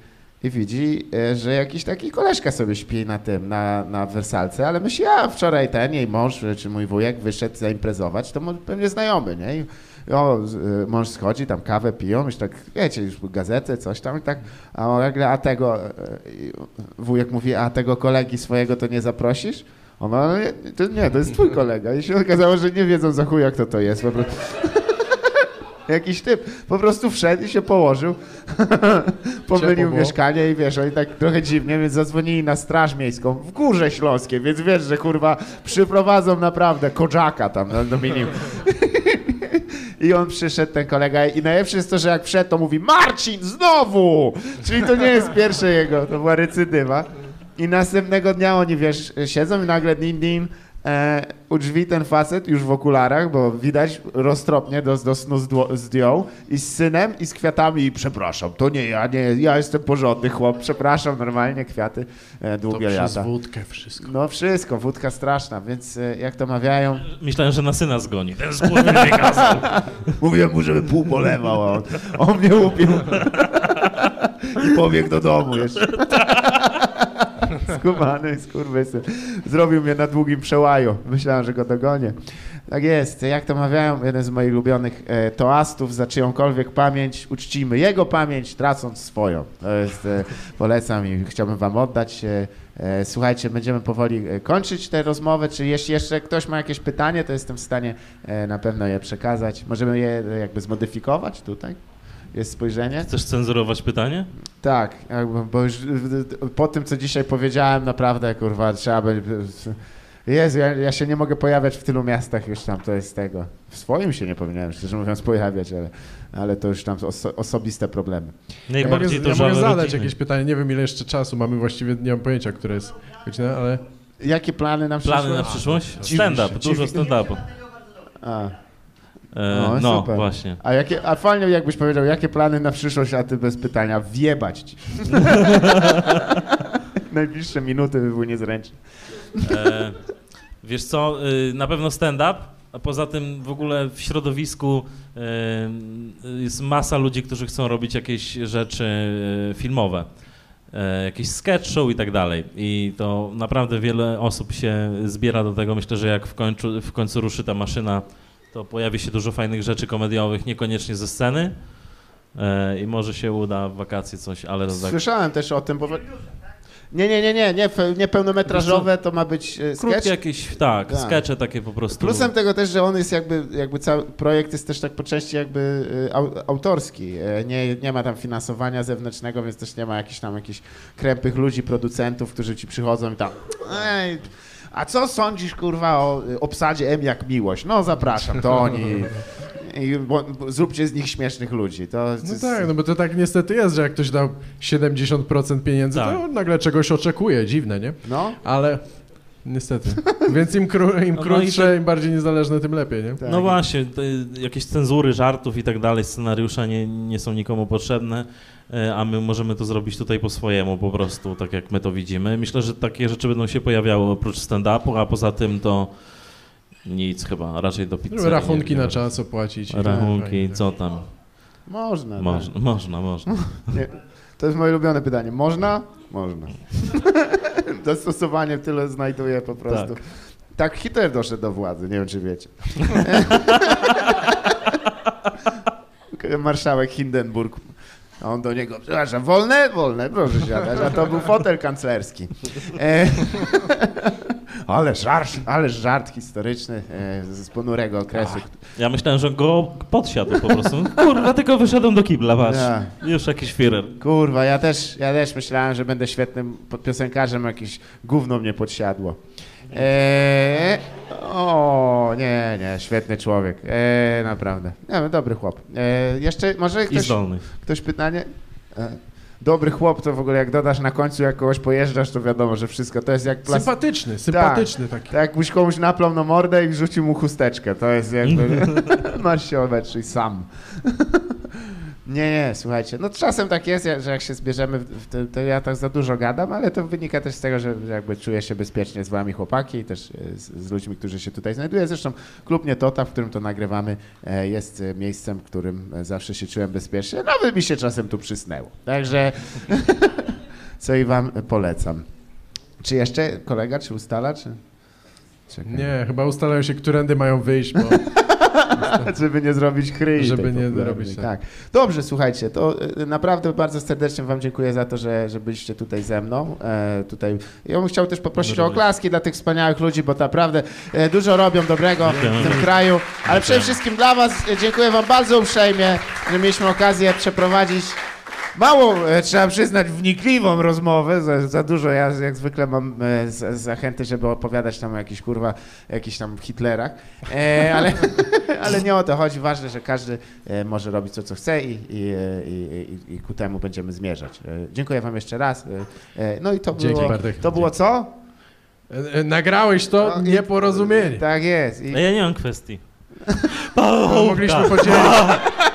i widzi, e, że jakiś taki koleżka sobie śpi na tym, na, na wersalce, ale myśli, a wczoraj ten jej mąż, czy mój wujek wyszedł zaimprezować, to pewnie znajomy, nie? I, o, y, mąż schodzi, tam kawę piją, już tak, wiecie, już gazetę, coś tam i tak, a on nagle, a tego, e, wujek mówi, a tego kolegi swojego to nie zaprosisz? Ona, "Ale nie, to nie, to jest twój kolega. I się okazało, że nie wiedzą za chuja, kto to jest. Po prostu. [LAUGHS] Jakiś typ. Po prostu wszedł i się położył. [LAUGHS] Pomylił mieszkanie i wiesz, oni tak trochę dziwnie, więc zadzwonili na straż miejską w Górze Śląskiej, więc wiesz, że kurwa przyprowadzą naprawdę kodzaka tam na Dominium. [LAUGHS] I on przyszedł, ten kolega, i najlepsze jest to, że jak wszedł, to mówi Marcin, znowu! Czyli to nie jest pierwsze jego, to była recydywa. I następnego dnia oni, wiesz, siedzą i nagle din din, e, u drzwi ten facet już w okularach, bo widać roztropnie do, do snu zdjął i z synem i z kwiatami i przepraszam, to nie ja, nie, ja jestem porządny chłop, przepraszam, normalnie kwiaty, e, to długie przez lata. wódkę wszystko. No wszystko, wódka straszna, więc e, jak to mawiają, Myślałem, że na syna zgoni. Ten mnie wykazał. Mówiłem mu, żeby pół polewał, a on, on mnie upił. [LAUGHS] I pobiegł do domu jeszcze. [LAUGHS] Skumany, skurwysyn. Zrobił mnie na długim przełaju. Myślałem, że go dogonię. Tak jest. Jak to mawiają, jeden z moich ulubionych e, toastów, za czyjąkolwiek pamięć uczcimy jego pamięć, tracąc swoją. To jest, e, polecam i chciałbym wam oddać. E, e, słuchajcie, będziemy powoli e, kończyć tę rozmowę. Czy jeśli jeszcze ktoś ma jakieś pytanie, to jestem w stanie e, na pewno je przekazać. Możemy je jakby zmodyfikować tutaj? Jest spojrzenie? Chcesz cenzurować pytanie? Tak, bo już po tym, co dzisiaj powiedziałem, naprawdę, kurwa, trzeba by... Jezu, ja, ja się nie mogę pojawiać w tylu miastach już tam, to jest tego. W swoim się nie powinienem, szczerze mówiąc, pojawiać, ale, ale to już tam oso, osobiste problemy. Ja Najbardziej mogę, to ja mogę zadać rodziny. jakieś pytanie, nie wiem ile jeszcze czasu mamy, właściwie nie mam pojęcia, które jest godzina, ale... Jakie plany na przyszłość? Plany na przyszłość? Stand-up, się, dużo stand-upu. E, no, super. właśnie. a, jakie, a fajnie jakbyś powiedział, jakie plany na przyszłość, a ty bez pytania, wjebać ci. [LAUGHS] Najbliższe minuty by były niezręczne. E, wiesz co, y, na pewno stand-up, a poza tym w ogóle w środowisku y, jest masa ludzi, którzy chcą robić jakieś rzeczy y, filmowe. e, Jakieś sketch show i tak dalej. I to naprawdę wiele osób się zbiera do tego. Myślę, że jak w końcu, w końcu ruszy ta maszyna, to pojawi się dużo fajnych rzeczy komediowych, niekoniecznie ze sceny. E, I może się uda w wakacje coś, ale tak Słyszałem też o tym, bo... Nie, nie, nie, nie, nie, fe- nie pełnometrażowe to ma być e, krótkie sketch. jakieś, tak, Tak. skecze takie po prostu. Plusem tego też, że on jest jakby, jakby cały projekt jest też tak po części jakby e, au, autorski. E, Nie, nie ma tam finansowania zewnętrznego, więc też nie ma jakichś tam jakichś krępych ludzi, producentów, którzy ci przychodzą i tam Ej, a co sądzisz kurwa o e, obsadzie M jak miłość? No zapraszam, to oni. I, bo, bo, zróbcie z nich śmiesznych ludzi. To, to No jest- tak, no bo to tak niestety jest, że jak ktoś dał 70% pieniędzy, Tak. to nagle czegoś oczekuje, dziwne, nie? no, Ale niestety. [LAUGHS] Więc im, kró- im No, no i krótsze, im bardziej niezależne, tym lepiej, nie? tak. No właśnie, te, jakieś cenzury żartów i tak dalej, scenariusze nie, nie są nikomu potrzebne, e, a my możemy to zrobić tutaj po swojemu po prostu, tak jak my to widzimy. Myślę, że takie rzeczy będą się pojawiały oprócz stand-upu, a poza tym to nic chyba, raczej do pizzy. Rachunki na czas opłacić. Rachunki, Tak, co tam? Można. tak. Można, można, można. To jest moje ulubione pytanie. Można? Można. [LAUGHS] Dostosowanie tyle znajduje po prostu. Tak. Hitler doszedł do władzy, nie wiem czy wiecie. [LAUGHS] Marszałek Hindenburg. A on do niego, przepraszam, wolne? Wolne, proszę siadać. A to był fotel kanclerski. E, [LAUGHS] ale żart, ale żart historyczny e, z ponurego okresu. Ja myślałem, że go podsiadł po prostu. [LAUGHS] Kurwa, tylko wyszedłem do kibla, patrz. Ja. Już jakiś Führer. Kurwa, ja też, ja też myślałem, że będę świetnym po- piosenkarzem, jakieś gówno mnie podsiadło. Eee, o, nie, nie, świetny człowiek. Eee, naprawdę. Nie, dobry chłop. Eee, jeszcze, może ktoś, ktoś pytanie? Dobry chłop to w ogóle jak dodasz na końcu, jak kogoś pojeżdżasz, to wiadomo, że wszystko to jest jak plas... Sympatyczny, sympatyczny taki. Tak jakbyś komuś naplał na mordę i wrzucił mu chusteczkę. To jest jakby... [LAUGHS] [LAUGHS] Masz się obetrzyj sam. Nie, nie, słuchajcie. No czasem tak jest, że jak się zbierzemy, w to, to ja tak za dużo gadam, ale to wynika też z tego, że jakby czuję się bezpiecznie z wami chłopaki i też e, z, z ludźmi, którzy się tutaj znajdują. Zresztą klub Nie Tota, w którym to nagrywamy, e, jest e, miejscem, w którym zawsze się czułem bezpiecznie. Nawet mi się czasem tu przysnęło. Także [LAUGHS] co i wam polecam. Czy jeszcze kolega, czy ustala, czy... Czekaj. Nie, chyba ustalają się, którędy mają wyjść, bo [LAUGHS] [LAUGHS] Żeby nie zrobić chryi. Żeby nie robić tak. tak. Dobrze, słuchajcie, to e, naprawdę bardzo serdecznie wam dziękuję za to, że, że byliście tutaj ze mną. E, tutaj. Ja bym chciał też poprosić o oklaski dla tych wspaniałych ludzi, bo naprawdę e, dużo robią dobrego w tym kraju. Ale przede wszystkim dla was e, dziękuję wam bardzo uprzejmie, że mieliśmy okazję przeprowadzić Mało, e, trzeba przyznać, wnikliwą rozmowę. Za, za dużo ja jak zwykle mam e, z, zachęty, żeby opowiadać tam o jakichś kurwa, jakichś tam Hitlerach. E, ale, [LAUGHS] ale nie o to chodzi. Ważne, że każdy e, może robić to, co chce i, i, e, i, i, i ku temu będziemy zmierzać. E, dziękuję wam jeszcze raz. E, e, no i to Dzięki, było, Bartek. to było co? E, e, nagrałeś to No i- nieporozumienie. Tak jest. I, A ja nie mam kwestii. Mogliśmy podzielić, [LAUGHS]